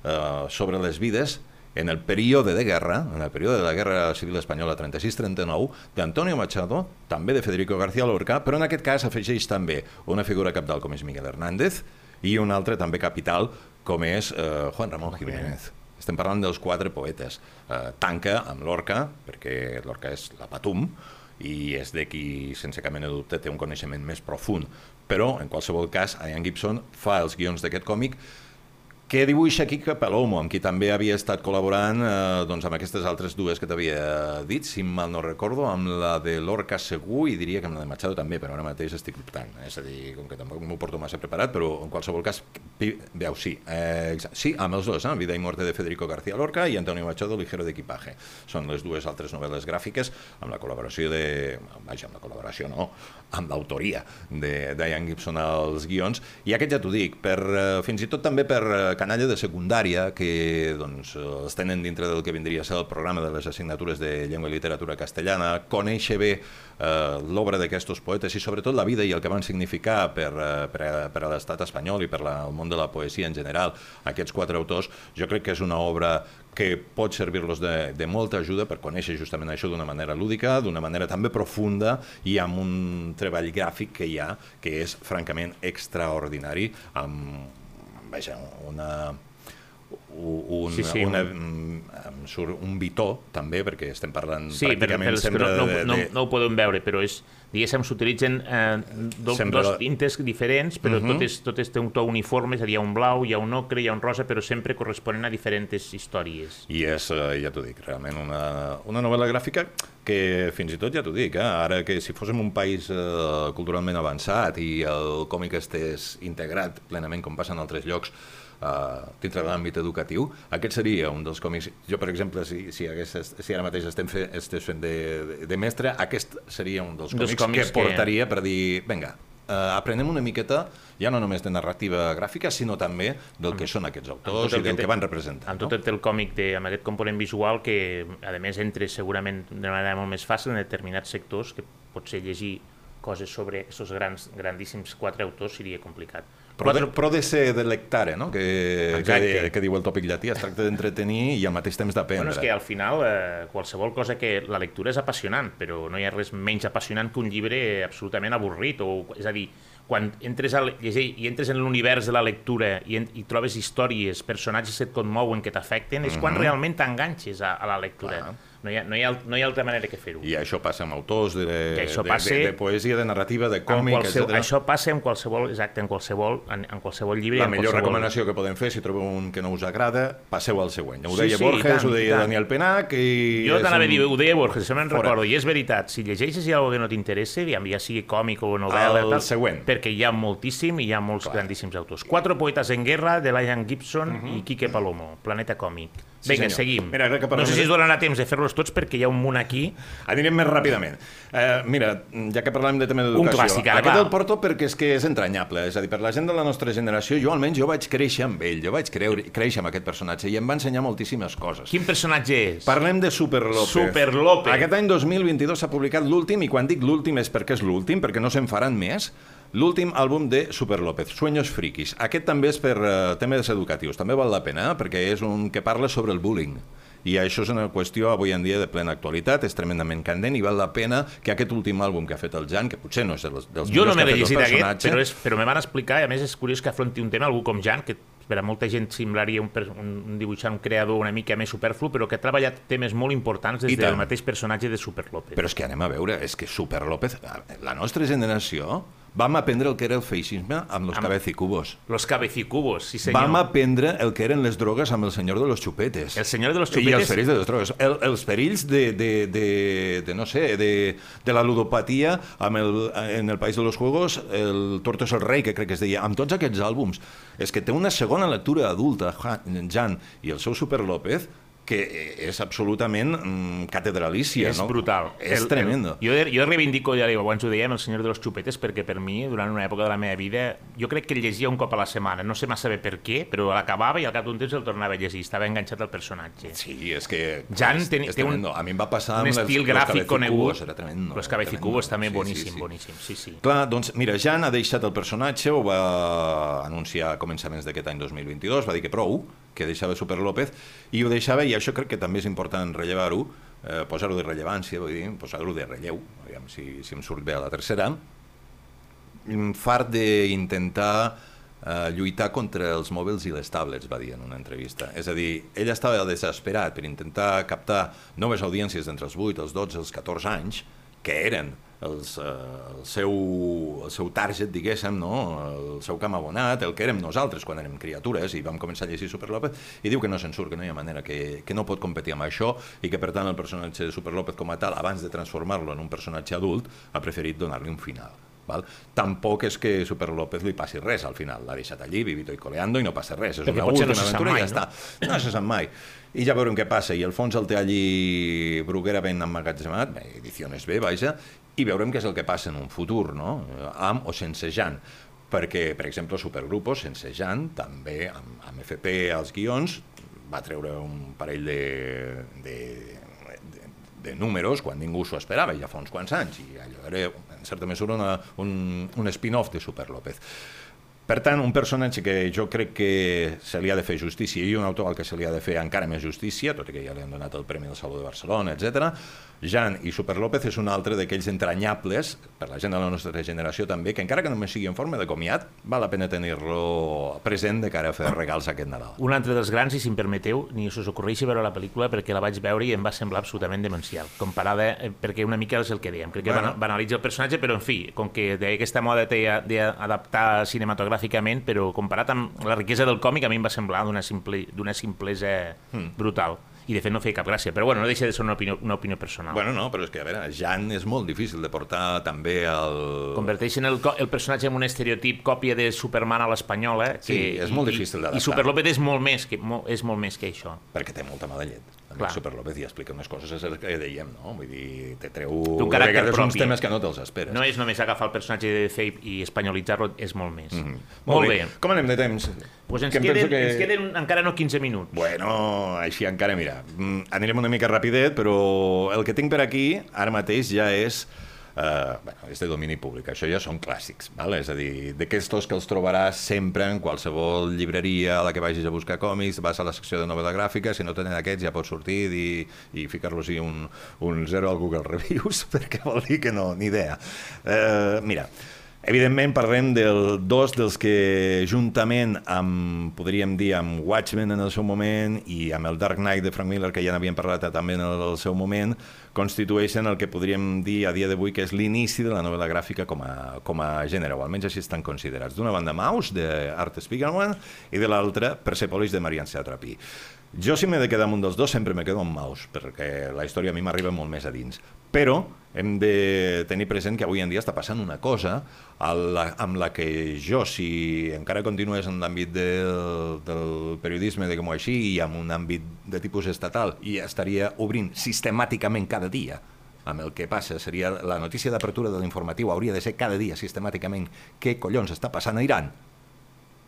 eh, sobre les vides en el període de guerra, en el període de la Guerra Civil Espanyola 36-39, d'Antonio Machado, també de Federico García Lorca, però en aquest cas afegeix també una figura capdalt com és Miguel Hernández i un altre també capital com és eh, Juan Ramón Jiménez. Estem parlant dels quatre poetes. Eh, tanca amb Lorca, perquè Lorca és la Patum, i és de qui, sense cap mena de dubte, té un coneixement més profund. Però, en qualsevol cas, Ian Gibson fa els guions d'aquest còmic que dibuixa Quique Palomo, amb qui també havia estat col·laborant eh, doncs amb aquestes altres dues que t'havia dit, si mal no recordo, amb la de Lorca segur i diria que amb la de Machado també, però ara mateix estic dubtant. És a dir, com que tampoc m'ho porto massa preparat, però en qualsevol cas, veu, sí. Eh, sí, amb els dos, eh? Vida i muerte de Federico García Lorca i Antonio Machado, Ligero de equipaje. Són les dues altres novel·les gràfiques amb la col·laboració de... Vaja, amb la col·laboració no, amb l'autoria de Diane Gibson als guions. I aquest ja t'ho dic, per, eh, fins i tot també per eh, canalla de secundària, que doncs, els tenen dintre del que vindria a ser el programa de les assignatures de llengua i literatura castellana, conèixer bé eh, l'obra d'aquests poetes i sobretot la vida i el que van significar per, eh, per, a, per a l'estat espanyol i per la, el món de la poesia en general, aquests quatre autors, jo crec que és una obra que pot servir-los de, de molta ajuda per conèixer justament això d'una manera lúdica, d'una manera també profunda i amb un treball gràfic que hi ha que és francament extraordinari amb vaja, una un, Sí, sí, una, un- em surt un bitó també perquè estem parlant Sí, però, pràcticament però sempre no, no, de, no, no ho podem veure, però és, diguéssim, s'utilitzen eh, do, Sempre dos tintes diferents, però uh. -huh. totes, totes té un to uniforme, és a dir, hi ha un blau, hi ha un ocre, hi ha un rosa, però sempre corresponen a diferents històries. I és, eh, ja t'ho dic, realment una, una novel·la gràfica que fins i tot, ja t'ho dic, eh, ara que si fóssim un país eh, culturalment avançat i el còmic estés integrat plenament com passa en altres llocs eh, dintre de l'àmbit educatiu, aquest seria un dels còmics... Jo, per exemple, si, si, hagués, si ara mateix estem fe, estés fent de, de, mestre, aquest seria un dels Un dels còmics, còmics que que- portaria per dir, vinga, eh, aprenem una miqueta ja no només de narrativa gràfica, sinó també del que són aquests autors i del té- que van representar. Amb no? tot el còmic de, amb aquest component visual que, a més, entre segurament de manera molt més fàcil en determinats sectors, que potser llegir coses sobre aquests grans, grandíssims quatre autors seria complicat. Però de, Quatre, però de ser de lectare, no? Que, Exacte. que, que diu el tòpic llatí, es tracta d'entretenir i al mateix temps d'aprendre. Bueno, és que al final eh, qualsevol cosa que... La lectura és apassionant, però no hi ha res menys apassionant que un llibre absolutament avorrit. O, és a dir, quan entres a le- llegir i entres en l'univers de la lectura i, en, i trobes històries, personatges que et conmouen, que t'afecten, és quan realment t'enganxes a, a la lectura. Mhm. Clar. No hi, ha, no, hi ha, no hi ha altra manera que fer-ho. I això passa amb autors de, de, Que això de, passa- de, de poesia, de narrativa, de còmic, qualsevol, etc. això passa en qualsevol, exacte, en qualsevol, en, en qualsevol llibre. La en millor qualsevol... recomanació que podem fer, si trobeu un que no us agrada, passeu al següent. Ho Sí, deia sí, Borges, tant, ho deia tant. Daniel Penac... I Jo t'anava a un- dir, ho deia Borges, això me'n recordo, i és veritat, si llegeixes hi ha alguna que no t'interessa, ja, ja sigui còmic o novel·la, El tal, següent. perquè hi ha moltíssim i hi ha molts Clar. grandíssims autors. Quatre poetes en guerra, de Lion Gibson i Quique Palomo, Planeta Còmic. Sí, Vinga, senyor. seguim. Mira, crec que no sé si es donarà temps de fer-los tots perquè hi ha un munt aquí. Anirem més ràpidament. Eh, mira, ja que parlem de tema d'educació... clàssic, ara, Aquest va. el porto perquè és que és entranyable. És a dir, per la gent de la nostra generació, jo almenys jo vaig créixer amb ell, jo vaig creure, créixer amb aquest personatge i em va ensenyar moltíssimes coses. Quin personatge és? Parlem de Super López. Super López. Aquest any 2022 s'ha publicat l'últim, i quan dic l'últim és perquè és l'últim, perquè no se'n faran més, l'últim àlbum de Super López, Sueños Frikis. Aquest també és per uh, temes educatius, també val la pena, eh? perquè és un que parla sobre el bullying. I això és una qüestió avui en dia de plena actualitat, és tremendament candent i val la pena que aquest últim àlbum que ha fet el Jan, que potser no és dels, dels Jo no millors me que ha fet el llegit aquest, personatge, però, és, però me van explicar, i a més és curiós que afronti un tema algú com Jan, que per a molta gent semblaria un, un, un dibuixant, un creador una mica més superflu, però que ha treballat temes molt importants des del mateix personatge de Super López. Però és que anem a veure, és que Super López, la nostra generació, vam aprendre el que era el feixisme amb los Amb- cabecicubos. Los cabecicubos, sí senyor. Vam aprendre el que eren les drogues amb el senyor de los xupetes. El senyor de los I els perills de les drogues. El, els perills de, de, de, de no sé, de, de la ludopatia amb el, en el País de los Juegos, el Torto és el rei, que crec que es deia, amb tots aquests àlbums. És que té una segona lectura adulta, Ja- Jan, i el seu Super López, que és absolutament mm, catedralícia. és no? brutal. És El- tremendo. El, jo, jo reivindico, ja diu, abans ho dèiem, el senyor de los xupetes, perquè per mi, durant una època de la meva vida, jo crec que el llegia un cop a la setmana. No sé massa bé per què, però l'acabava i al cap d'un temps el tornava a llegir. Estava enganxat al personatge. Sí, és que... Jan és, ten- és té un-. A mi em va passar un amb estil els, gràfic los conegut. Era tremendo. Los cabecicubos també Sí, boníssim, sí, sí. boníssim. Sí, sí. Clar, doncs, mira, Jan ha deixat el personatge, ho va anunciar a començaments d'aquest any 2022, va dir que prou, que deixava Super López, i ho deixava, i això crec que també és important rellevar-ho, eh, posar-ho de rellevància, vull dir, posar-ho de relleu, aviam si, si em surt bé a la tercera, fart d'intentar eh, lluitar contra els mòbils i les tablets, va dir en una entrevista. És a dir, ell estava desesperat per intentar captar noves audiències d'entre els 8, els 12, els 14 anys, que eren els, eh, el, seu, el seu target, diguéssim, no? el seu camp abonat, el que érem nosaltres quan érem criatures i vam començar a llegir Super López, i diu que no se'n surt, que no hi ha manera, que, que no pot competir amb això i que per tant el personatge de Super López com a tal, abans de transformar-lo en un personatge adult, ha preferit donar-li un final. Val? Tampoc és que Super López li passi res al final, l'ha deixat allí, vivito i coleando, i no passa res, és Perquè una no última sap aventura i mai, ja no? està. No se sap mai. I ja veurem què passa, i el fons el té allí Bruguera ben emmagatzemat, ediciones B, vaja, i veurem què és el que passa en un futur, no? amb o sense Jan perquè, per exemple, Supergrupos, sense Jan, també amb, amb FP als guions, va treure un parell de, de, de, de números quan ningú s'ho esperava, ja fa uns quants anys, i allò era, en certa mesura, una, un, un spin-off de Super López. Per tant, un personatge que jo crec que se li ha de fer justícia i un autor al que se li ha de fer encara més justícia, tot i que ja li han donat el Premi del Saló de Barcelona, etc. Jan i Super López és un altre d'aquells entranyables, per la gent de la nostra generació també, que encara que només sigui en forma de comiat, val la pena tenir-lo present de cara a fer regals aquest Nadal. Un altre dels grans, i si em permeteu, ni us ocorreixi veure la pel·lícula perquè la vaig veure i em va semblar absolutament demencial, comparada, eh, perquè una mica és el que dèiem, crec que Bueno. banalitza el personatge, però en fi, com que deia aquesta moda d'adaptar cinematogràficament, però comparat amb la riquesa del còmic, a mi em va semblar d'una simple, simplesa Hmm. brutal. I de fet no feia cap gràcia, però bueno, no deixa de ser una opinió, una opinió personal. Bueno, no, però és que, a veure, Jan és molt difícil de portar també al... Converteixen el, el personatge en un estereotip còpia de Superman a l'espanyola. que- Sí, és molt i- difícil d'adaptar. I Super López és molt més que, és molt més que això. perquè té molta mala llet. Clar. Super López ja explica unes coses, és el que dèiem, no? Vull dir, te treu un caràcter vegades uns propi. temes que no te'ls esperes. No és només agafar el personatge de Fape i espanyolitzar-lo, és molt més. Mm. -hmm. Molt bé. Com anem de temps? Pues ens, Que queden, que... ens queden encara no 15 minuts. Bueno, així encara, mira, mm, anirem una mica rapidet, però el que tinc per aquí ara mateix ja és... Uh, bueno, és de domini públic, això ja són clàssics, val? és a dir, d'aquestos que els trobaràs sempre en qualsevol llibreria a la que vagis a buscar còmics, vas a la secció de novel·la gràfica, si no tenen aquests ja pots sortir i, i ficar-los-hi un, un zero al Google Reviews, perquè vol dir que no, ni idea. Uh, mira, Evidentment parlem del dos dels que juntament amb, podríem dir, amb Watchmen en el seu moment i amb el Dark Knight de Frank Miller, que ja n'havíem parlat també en el, seu moment, constitueixen el que podríem dir a dia d'avui que és l'inici de la novel·la gràfica com a, com a gènere, o almenys així estan considerats. D'una banda Maus, d'Art Spiegelman, i de l'altra Persepolis, de Marian Satrapi. Jo, si m'he de quedar amb un dels dos, sempre me quedo amb Maus, perquè la història a mi m'arriba molt més a dins. Però hem de tenir present que avui en dia està passant una cosa la, amb la que jo, si encara continués en l'àmbit del, del periodisme, diguem-ho així, i amb un àmbit de tipus estatal, i estaria obrint sistemàticament cada dia amb el que passa seria la notícia d'apertura de l'informatiu hauria de ser cada dia sistemàticament què collons està passant a Iran.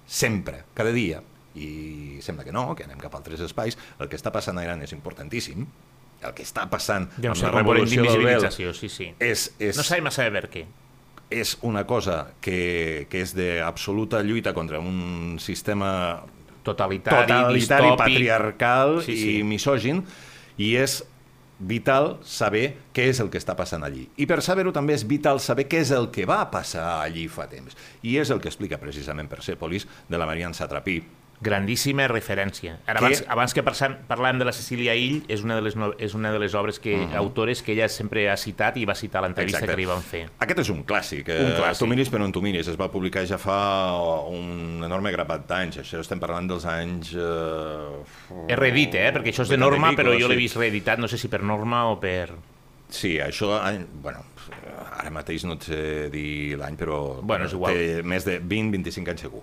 Sempre, cada dia. I sembla que no, que anem cap a altres espais. El que està passant a Iran és importantíssim el que està passant Deu amb la revolució del vel sí, sí. és, és, No sabem massa bé per què. és una cosa que, que és d'absoluta lluita contra un sistema Totalitari, totalitari, distòpic. patriarcal Sí, sí, i misògin, i és vital saber què és el que està passant allí. I per saber-ho també és vital saber què és el que va passar allí fa temps. I és el que explica precisament Persepolis de la Marian Satrapi. Grandíssima referència. Ara, Que- abans, abans que parlàvem de la Cecília Ill, és una de les, no, és una de les obres que, Mhm. autores que ella sempre ha citat i va citar l'entrevista que li van fer. Aquest és un clàssic. eh, Un clàssic. Tu miris per on tu miris. Es va publicar ja fa un enorme grapat d'anys. Això estem parlant dels anys... Eh... És reedit, eh? perquè això és de 80 i norma, però jo l'he vist reeditat, no sé si per norma o per... Sí, això, any, bueno, ara mateix no et sé dir l'any, però Bueno, és igual. té més de 20-25 anys segur.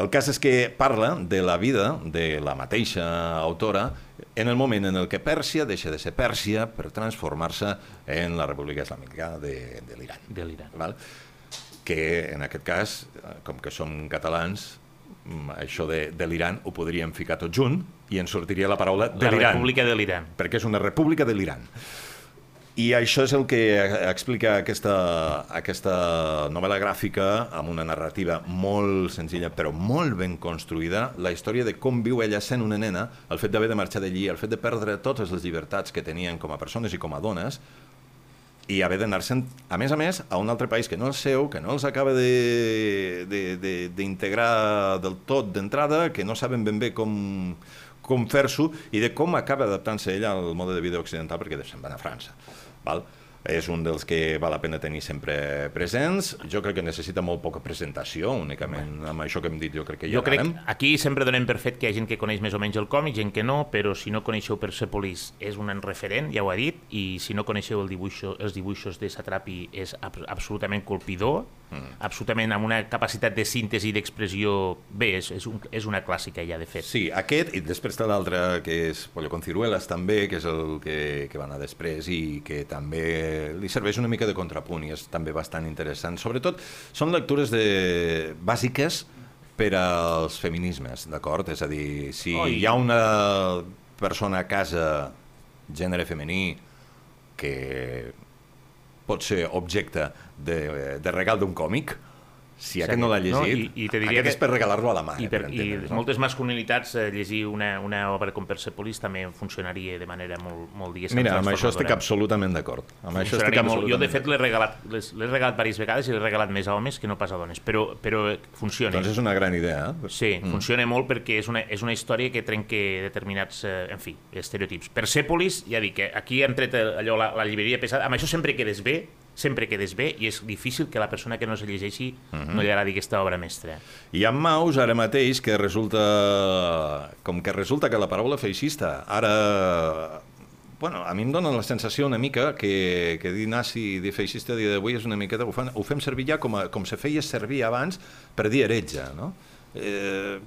El cas és que parla de la vida de la mateixa autora en el moment en el que Pèrsia deixa de ser Pèrsia per transformar-se en la República Islàmica de, de l'Iran. De l'Iran. Val? Que en aquest cas, eh, com que som catalans, mm, això de, de l'Iran ho podríem ficar tot junt i ens sortiria la paraula de La l'Iran República de l'Iran. perquè és una república de l'Iran. I això és el que explica aquesta, aquesta novel·la gràfica amb una narrativa molt senzilla però molt ben construïda, la història de com viu ella sent una nena, el fet d'haver de marxar d'allí, el fet de perdre totes les llibertats que tenien com a persones i com a dones, i haver d'anar-se'n, a més a més, a un altre país que no és seu, que no els acaba de- de- de- d'integrar de, del tot d'entrada, que no saben ben bé com, com fer-s'ho i de com acaba adaptant-se ella al mode de vida occidental perquè se'n van a França. Val? És un dels que val la pena tenir sempre presents. Jo crec que necessita molt poca presentació, únicament amb això que hem dit jo crec que ja Jo crec anem. aquí sempre donem per fet que hi ha gent que coneix més o menys el còmic, gent que no, però si no coneixeu Persepolis és un referent, ja ho ha dit, i si no coneixeu el dibuixo, els dibuixos de Satrapi és ab absolutament colpidor, mm. absolutament amb una capacitat de síntesi i d'expressió... Bé, és, és, un, és una clàssica ja, de fet. Sí, aquest, i després té l'altre, que és Pollo con ciruelas, també, que és el que, que va anar després i que també li serveix una mica de contrapunt i és també bastant interessant. Sobretot, són lectures de... bàsiques per als feminismes, d'acord? És a dir, si Oi. hi ha una persona a casa, gènere femení, que pot ser objecte de, de regal d'un còmic, si aquest no l'ha No, llegit, i- i te diria aquest que- és per regalar-lo a la mare, I, per, per i no? moltes masculinitats eh, llegir una, una obra com Persepolis també funcionaria de manera molt, molt diguéssim, Mira, amb això estic absolutament d'acord. Amb això estic molt. Jo, de fet, l'he regalat, l'he regalat diverses vegades i l'he regalat més a homes que no pas a dones, però, però eh, funciona. Doncs és una gran idea. Eh? Sí, mm. funciona molt perquè és una, és una història que trenca determinats, eh, en fi, estereotips. Persepolis, ja dic que aquí hem tret allò, la, la llibreria pesada, amb això sempre quedes bé, sempre quedes bé, i és difícil que la persona que no se llegeixi mm -hmm. no li agradi aquesta obra mestra. I amb Maus, ara mateix, que resulta... Com que resulta que la paraula feixista ara... Bueno, a mi em dona la sensació una mica que, que dir nazi i dir feixista dia d'avui és una miqueta... Ho, fan, ho fem servir ja com, a, com se feia servir abans per dir heretge, no? Eh,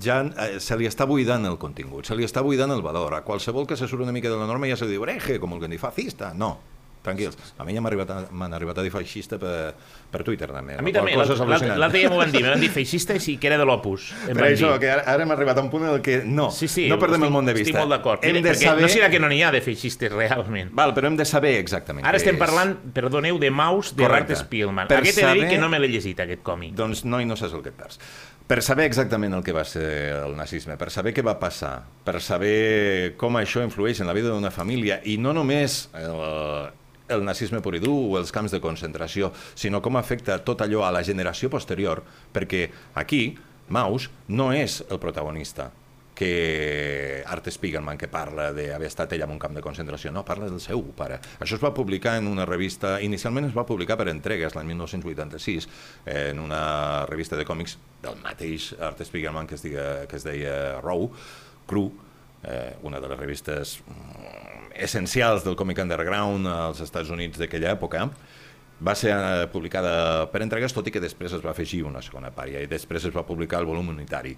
ja eh, se li està buidant el contingut, se li està buidant el valor. A qualsevol que se surt una mica de la norma ja se li diu hereje, com el que diu fascista. No, tranquils. A mi ja m'ha arribat, a- m'han arribat a dir feixista per, per Twitter, també. A mi també, l'altre dia m'ho van dir, m'ho van dir feixista i si que era de l'Opus. em Per van això, dir. que ara, ara hem arribat a un punt en el que no, Sí, sí, no perdem estic, el món de vista. Estic molt d'acord. Saber... No serà que no n'hi ha de feixistes realment. Val, però hem de saber exactament Ara estem és. parlant, perdoneu, de Maus de Correcte. Art Spielman. Per Aquest he de dir saber- que no me l'he llegit, aquest còmic. Doncs no, i no saps el que et perds. Per saber exactament el que va ser el nazisme, per saber què va passar, per saber com això influeix en la vida d'una família, i no només el, el nazisme pur i dur o els camps de concentració, sinó com afecta tot allò a la generació posterior, perquè aquí Maus no és el protagonista, que Art Spiegelman, que parla d'haver estat ell en un camp de concentració, no, parla del seu pare. Això es va publicar en una revista, inicialment es va publicar per entregues l'any 1986, en una revista de còmics del mateix Art Spiegelman que es, diga, que es deia Row, Cru, eh, una de les revistes mm, essencials del còmic underground als Estats Units d'aquella època, va ser eh, publicada per entregues, tot i que després es va afegir una segona part, i després es va publicar el volum unitari.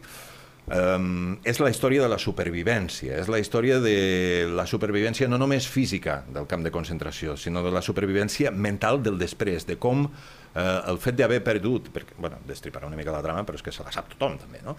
Um, és la història de la supervivència, és la història de la supervivència no només física del camp de concentració, sinó de la supervivència mental del després, de com eh, el fet d'haver perdut, perquè, bueno, destriparà una mica la trama, però és que se la sap tothom també, no?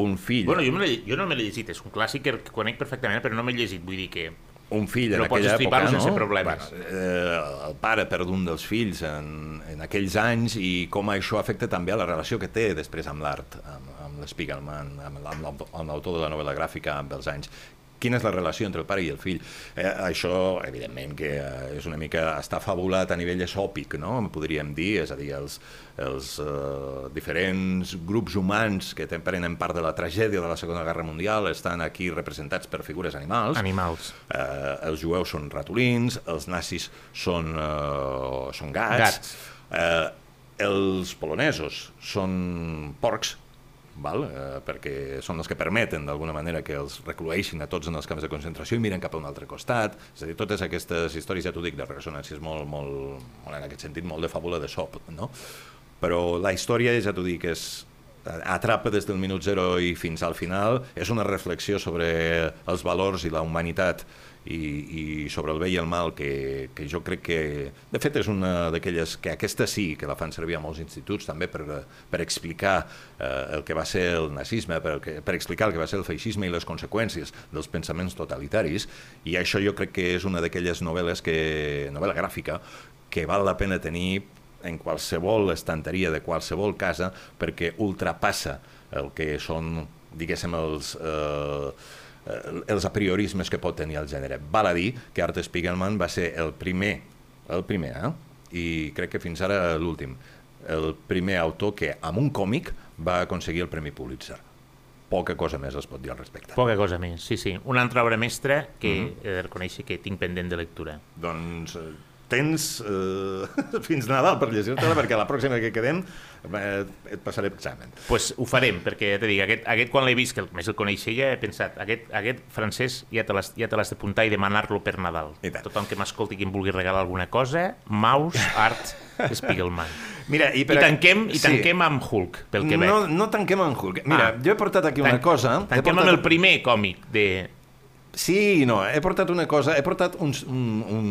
Un fill, Bueno, jo, me l'he- jo no me l'he llegit, és un clàssic que conec perfectament, però no m'he llegit, vull dir que... un fill en aquella època, sense no? problemes. Bueno, eh, el pare perd un dels fills en, en aquells anys i com això afecta també a la relació que té després amb l'art, amb, amb l'Spiegelman, amb, amb l'autor de la novel·la gràfica amb els anys. Quina és la relació entre el pare i el fill? Eh, això, evidentment, que eh, és una mica... està fabulat a nivell esòpic, no? Podríem dir, és a dir, els, els eh, diferents grups humans que prenen part de la tragèdia de la Segona Guerra Mundial estan aquí representats per figures animals. Animals. Eh, els jueus són ratolins, els nazis són, eh, són gats, Gats. Eh, els polonesos són porcs, val? Eh, perquè són els que permeten d'alguna manera que els reclueixin a tots en els camps de concentració i miren cap a un altre costat. És a dir, totes aquestes històries, ja t'ho dic, de ressonàncies molt, molt, molt, en aquest sentit, molt de fàbula de sop, no? Però la història, ja t'ho dic, és atrapa des del minut zero i fins al final, és una reflexió sobre els valors i la humanitat i, i sobre el bé i el mal que, que jo crec que, de fet, és una d'aquelles que aquesta sí, que la fan servir a molts instituts també per, per explicar eh, el que va ser el nazisme, per, que, per explicar el que va ser el feixisme i les conseqüències dels pensaments totalitaris, i això jo crec que és una d'aquelles novel·les que, novel·la gràfica, que val la pena tenir en qualsevol estanteria de qualsevol casa perquè ultrapassa el que són, diguéssim, els, eh, els apriorismes que pot tenir el gènere. Val a dir que Art Spiegelman va ser el primer, el primer, eh? i crec que fins ara l'últim, el primer autor que amb un còmic va aconseguir el Premi Pulitzer. Poca cosa més es pot dir al respecte. Poca cosa més, sí, sí. Una altra obra mestra que mm -hmm. he de reconèixer que tinc pendent de lectura. Doncs eh, tens eh, fins Nadal per llegir-te-la, perquè la pròxima que quedem eh, et passaré examen. pues ho farem, perquè ja dic, aquest, aquest quan l'he vist, que més el coneixia, he pensat, aquest, aquest francès ja te l'has ja te l'has d'apuntar i demanar-lo per Nadal. Tothom que m'escolti i que em vulgui regalar alguna cosa, Maus, Art, Spiegelman. Mira, i, I tanquem, i tanquem amb Hulk, pel que no, veig. no tanquem amb Hulk. Mira, Ah. jo he portat aquí una Tan- cosa... Tanquem portat... amb el primer còmic de... Sí no, he portat una cosa, he portat un, un, un,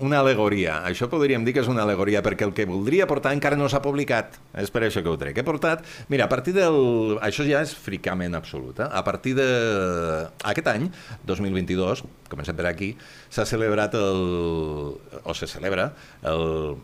una alegoria. Això podríem dir que és una alegoria, perquè el que voldria portar encara no s'ha publicat. És per això que ho trec. He portat... Mira, a partir del... Això ja és fricament absolut. Eh? A partir de... Aquest any, 2022, comencem per aquí, s'ha celebrat el... o se celebra el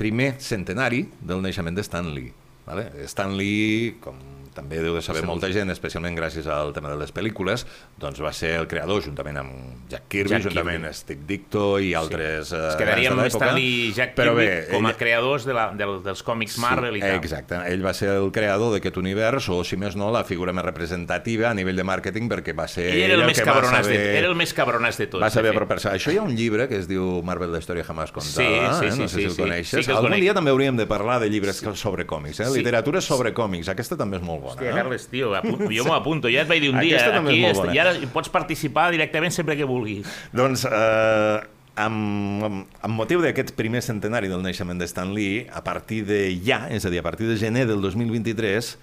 primer centenari del naixement de Stan Lee. Vale? Stan Lee, com també deu de saber molta gent, especialment gràcies al tema de les pel·lícules, doncs va ser el creador, juntament amb Jack Kirby, Jack juntament amb Steve Dicto i altres... Es eh, quedaria amb de. Stan i Jack Kirby bé, com a ell- creadors de la, del, dels còmics Marvel i tal. Exacte, ell va ser el creador d'aquest univers, o si més no, la figura més representativa a nivell de màrqueting, perquè va ser Ell era el, ell més cabronàs saber... de, era el més cabronàs de tots. Va saber de apropar-se. Això hi ha un llibre que es diu Marvel, la història jamás contada, Sí, sí, eh? no sí, sé sí, si el sí. coneixes. Sí el Algun conec. dia també hauríem de parlar de llibres sobre còmics, eh? Sí. literatura sobre còmics, aquesta també és molt bona. Hòstia, eh? Carles, tio, jo m'ho apunto. Ja et vaig dir un dia, Aquesta aquí, és bona. i ara pots participar directament sempre que vulguis. Doncs, eh, amb, amb, amb motiu d'aquest primer centenari del naixement de Stan Lee, a partir de ja, és a dir, a partir de gener del 2023,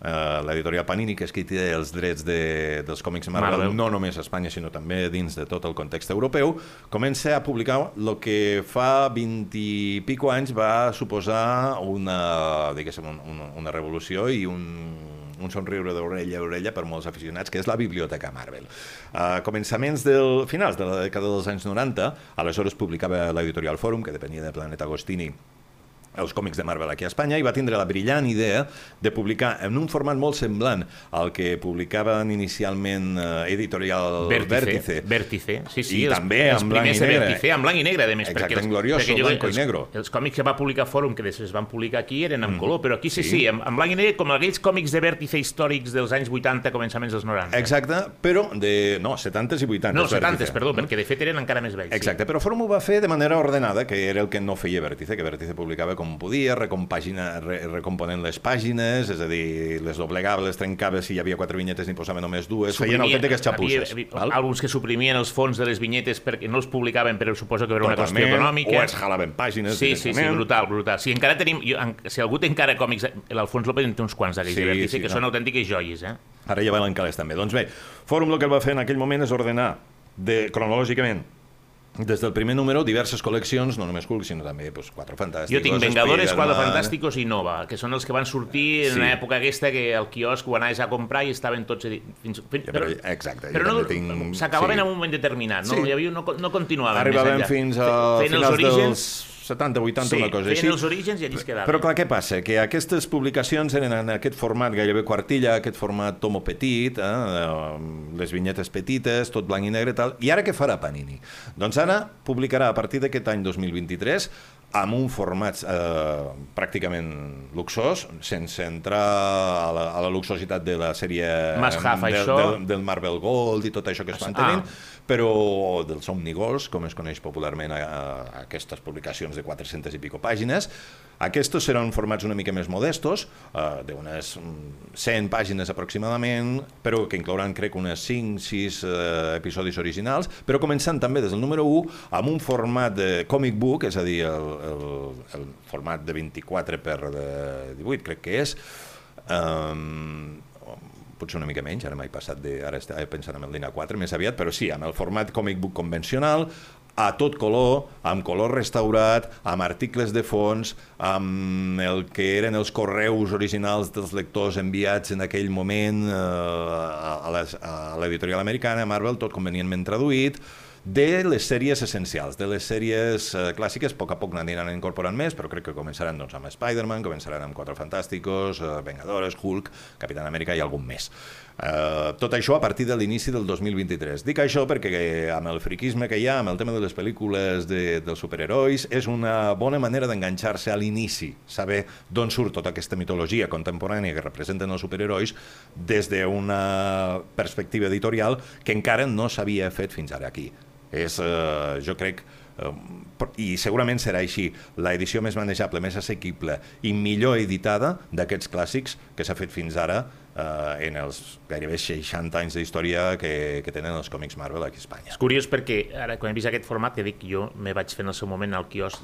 eh, l'editorial Panini, que és qui té els drets de, dels còmics Marvel, Marvel. no només a Espanya, sinó també dins de tot el context europeu, comença a publicar el que fa 20 i pico anys va suposar una, diguéssim, una, una revolució i un, un somriure d'orella a orella per molts aficionats, que és la Biblioteca Marvel. A començaments del finals de la dècada dels anys 90, aleshores publicava l'editorial Fòrum, que depenia de Planeta Agostini, els còmics de Marvel aquí a Espanya i va tindre la brillant idea de publicar en un format molt semblant al que publicaven inicialment eh, editorial Vértice. Vértice. Vértice, sí, sí. I els, també els en blanc i de negre. Vértice, en blanc i negre, a més. Exacte, perquè els, en glorioso, perquè jo- blanco i els, negro. Els còmics que va publicar Fòrum, que després es van publicar aquí, eren en color, però aquí sí, Sí. sí, en, en blanc i negre, com aquells còmics de Vértice històrics dels anys 80, començaments dels 90. Exacte, però de... No, 70s i 80s. No, els 70, Vértice. perdó, perquè de fet eren encara més vells. Exacte, però Fòrum ho va fer de manera ordenada, que era el que no feia Vértice, que Vértice publicava com podia, recompagina, re, recomponent les pàgines, és a dir, les doblegava, les trencava, si hi havia quatre vinyetes n'hi posava només dues, feien Suprimia- autèntiques xapusses. Havia, havia, àlbums que suprimien els fons de les vinyetes perquè no els publicaven, però suposo que era una qüestió econòmica. O es jalaven pàgines Sí, sí, sí, brutal, brutal. Si encara tenim, jo, en, si algú té encara còmics, l'Alfons López en té uns quants d'aquells Sí, de Vértice, sí, que no. són autèntiques joies, eh? Ara ja valen calés també. Doncs bé, Fòrum el que va fer en aquell moment és ordenar de, cronològicament des del primer número diverses col·leccions, no només Hulk, sinó també pues, Quatre Fantàsticos, Jo tinc Vengadores, Quatre Spider-Man, Fantàsticos i Nova, que són els que van sortir en Sí. l'època aquesta que al quiosc ho anaves a comprar i estaven tots... Fins, fins, Ja, però- exacte, però no, tinc- s'acabaven sí. en un moment determinat, no, Sí. hi havia, no, no continuaven Arribaven més enllà. fins a els finals orígens, dels 70, 80, sí, una cosa així. els orígens i allí es quedaven. Però clar, què passa? Que aquestes publicacions eren en aquest format gairebé quartilla, aquest format tomo petit, eh, les vinyetes petites, tot blanc i negre i tal. I ara què farà Panini? Doncs ara publicarà a partir d'aquest any 2023 amb un format eh, pràcticament luxós, sense entrar a la, a la luxositat de la sèrie Must have, del, això. del, del Marvel Gold i tot això que es van Ah. Però dels Omnigols, com es coneix popularment a, a aquestes publicacions de 400 i pico pàgines, Aquests seran formats una mica més modestos, eh, d'unes mm, 100 pàgines aproximadament, però que inclouran, crec, unes 5-6 eh, episodis originals, però començant també des del número 1 amb un format de comic book, és a dir, el, el, el format de 24 per de 18, crec que és, um, potser una mica menys, ara m'he passat de... Ara estava pensant en el Dina 4, més aviat, però sí, amb el format comic book convencional, a tot color, amb color restaurat, amb articles de fons, amb el que eren els correus originals dels lectors enviats en aquell moment eh, a a l'editorial americana, Marvel, tot convenientment traduït, de les sèries essencials, de les sèries eh, clàssiques, a poc a poc n'aniran incorporant més, però crec que començaran doncs, amb Spider-Man, començaran amb Quatre Fantàsticos, eh, Vengadores, Hulk, Capitán Amèrica i algun més. Eh, tot això a partir de l'inici del 2023. Dic això perquè eh, amb el friquisme que hi ha, amb el tema de les pel·lícules de, dels superherois, és una bona manera d'enganxar-se a l'inici, saber d'on surt tota aquesta mitologia contemporània que representen els superherois des d'una perspectiva editorial que encara no s'havia fet fins ara aquí. És, eh, jo crec, eh, i segurament serà així, la edició més manejable, més assequible i millor editada d'aquests clàssics que s'ha fet fins ara eh, en els gairebé 60 anys d'història que, que tenen els còmics Marvel aquí a Espanya. És curiós perquè ara quan he vist aquest format, que dic, jo me vaig fer en el seu moment al quiosc,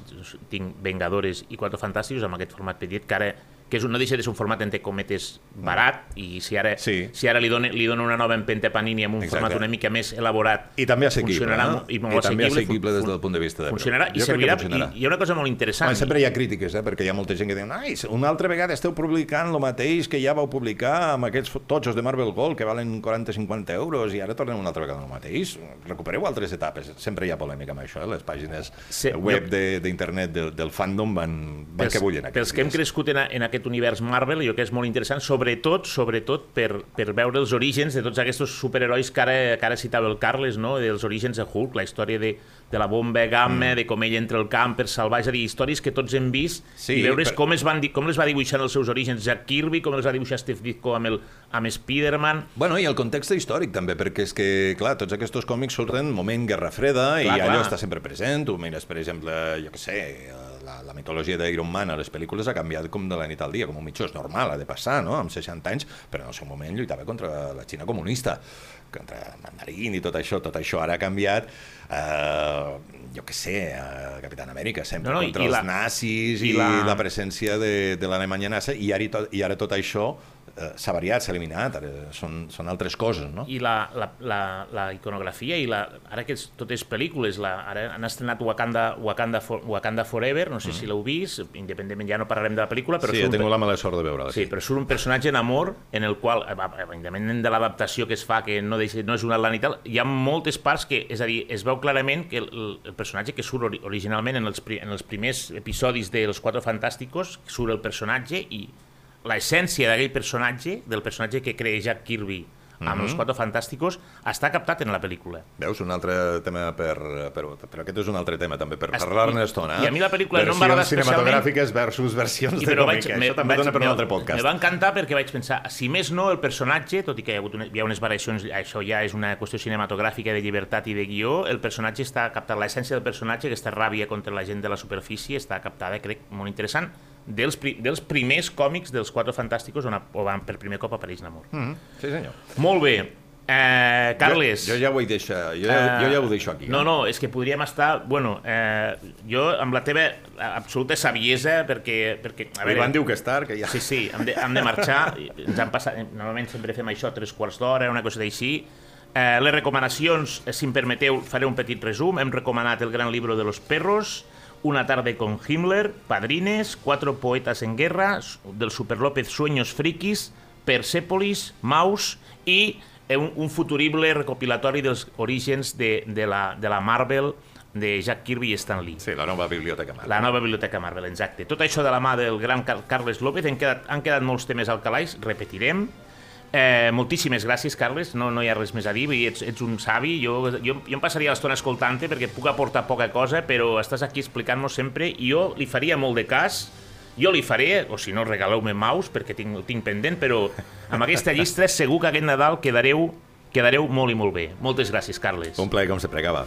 tinc Vengadores i Quatre Fantàstics amb aquest format petit, que ara que és un, no deixa de ser un format entre cometes barat i si ara, Sí. si ara li dona, li dona una nova empenta Panini amb un Exacte. format una mica més elaborat I també assequible, no? molt- i I molt també assequible, des del punt de vista de funcionarà i servirà funcionarà. i hi ha una cosa molt interessant Bueno, sempre hi ha crítiques, eh? perquè hi ha molta gent que diu ai, una altra vegada esteu publicant el mateix que ja vau publicar amb aquests totxos de Marvel Gold que valen 40-50 euros i ara tornem una altra vegada el mateix. Recupereu altres etapes. Sempre hi ha polèmica amb això, eh? les pàgines Sí, web jo- de- d'internet del, del fandom van, van que bullen pels que hem crescut en, en aquest univers Marvel, jo que és molt interessant, sobretot sobretot per, per veure els orígens de tots aquests superherois que ara, que ara citava el Carles, no? dels orígens de Hulk, la història de, de la bomba gamma, mm. de com ell entra al camp per salvar, és a dir, històries que tots hem vist Sí, i veure però- com, es van, com les va dibuixar els seus orígens Jack Kirby, com els va dibuixar Steve Ditko amb, el, amb Spider-Man, Bueno, i el context històric també, perquè és que, clar, tots aquests còmics surten moment Guerra Freda Clar, i allò clar. està sempre present. Tu mires, per exemple, jo què sé, la, la mitologia d'Iron Man a les pel·lícules ha canviat com de la nit al dia, com un mitjó, és normal, ha de passar, no?, amb 60 anys, però en el seu moment lluitava contra la Xina comunista, contra Mandarín i tot això, tot això ara ha canviat, eh, jo què sé, eh, Capitán Amèrica, sempre No, no, contra els la- nazis i, i la... la- presència de, de l'Alemanya nazi, i ara, i ara tot això s'ha variat, s'ha eliminat, ara són, són altres coses, no? i la, la, la, la iconografia i la, ara que és, tot és pel·lícules la, ara han estrenat Wakanda, Wakanda, For, Wakanda Forever no sé si l'heu vist, independentment ja no parlarem de la pel·lícula però Mm. sí, un tingut la mala sort de veure-la. Sí, però surt un personatge en amor en el qual, eh, eh, independentment de l'adaptació que es fa, que no, deixa, no és un atlant i tal, hi ha moltes parts que, és a dir, es veu clarament que el, el personatge que surt ori originalment en els, en els primers episodis de Los Cuatro Fantásticos, surt el personatge i l'essència d'aquell personatge, del personatge que crea Jack Kirby amb Mhm. els Cuatro Fantásticos, està captat en la pel·lícula. Veus, un altre tema per, per... Però aquest és un altre tema també per parlar-ne i- estona. i a mi la pel·lícula no em va agradar Versions cinematogràfiques versus versions I de però còmic. me- Això també vaig- dona per me- un altre podcast. Me va encantar perquè vaig pensar, si més no, el personatge, tot i que hi ha, hagut una, hi ha unes variacions, això ja és una qüestió cinematogràfica de llibertat i de guió, el personatge està captat, l'essència del personatge, aquesta ràbia contra la gent de la superfície, està captada, crec, molt interessant, dels, pri, dels primers còmics dels Quatre Fantàsticos on, a- on per primer cop apareix Namor. Mm. Mm, sí, senyor. Molt bé. Eh, Carles... Jo, jo ja ho he deixat, jo, ja, jo ja ho deixo aquí. No, eh? no, és que podríem estar... Bueno, eh, jo amb la teva absoluta saviesa, perquè... perquè a A Ivan diu que és tard, que ja... Sí, sí, hem de, hem de marxar. Ens han passat, normalment sempre fem això tres quarts d'hora, una cosa d'així. Eh, les recomanacions, eh, si em permeteu, faré un petit resum. Hem recomanat el gran libro de los perros, Una tarde con Himmler, Padrines, Cuatro poetas en guerra, del Super López Sueños frikis, Persepolis, Maus i eh, un, un futurible recopilatori dels orígens de, de, la, de la Marvel de Jack Kirby i Stan Lee. Sí, la nova biblioteca Marvel. La nova biblioteca Marvel, exacte. Tot això de la mà del gran Car Carles López, han quedat, han quedat molts temes al calaix, repetirem. Eh, moltíssimes gràcies, Carles, no, no hi ha res més a dir, vull dir, ets, ets un savi, jo, jo, jo em passaria l'estona escoltant-te perquè puc aportar poca cosa, però estàs aquí explicant-nos sempre i jo li faria molt de cas, jo li faré, o si no, regaleu-me maus perquè tinc, tinc pendent, però amb aquesta llista segur que aquest Nadal quedareu, quedareu molt i molt bé. Moltes gràcies, Carles. Un plaer, com sempre, acaba.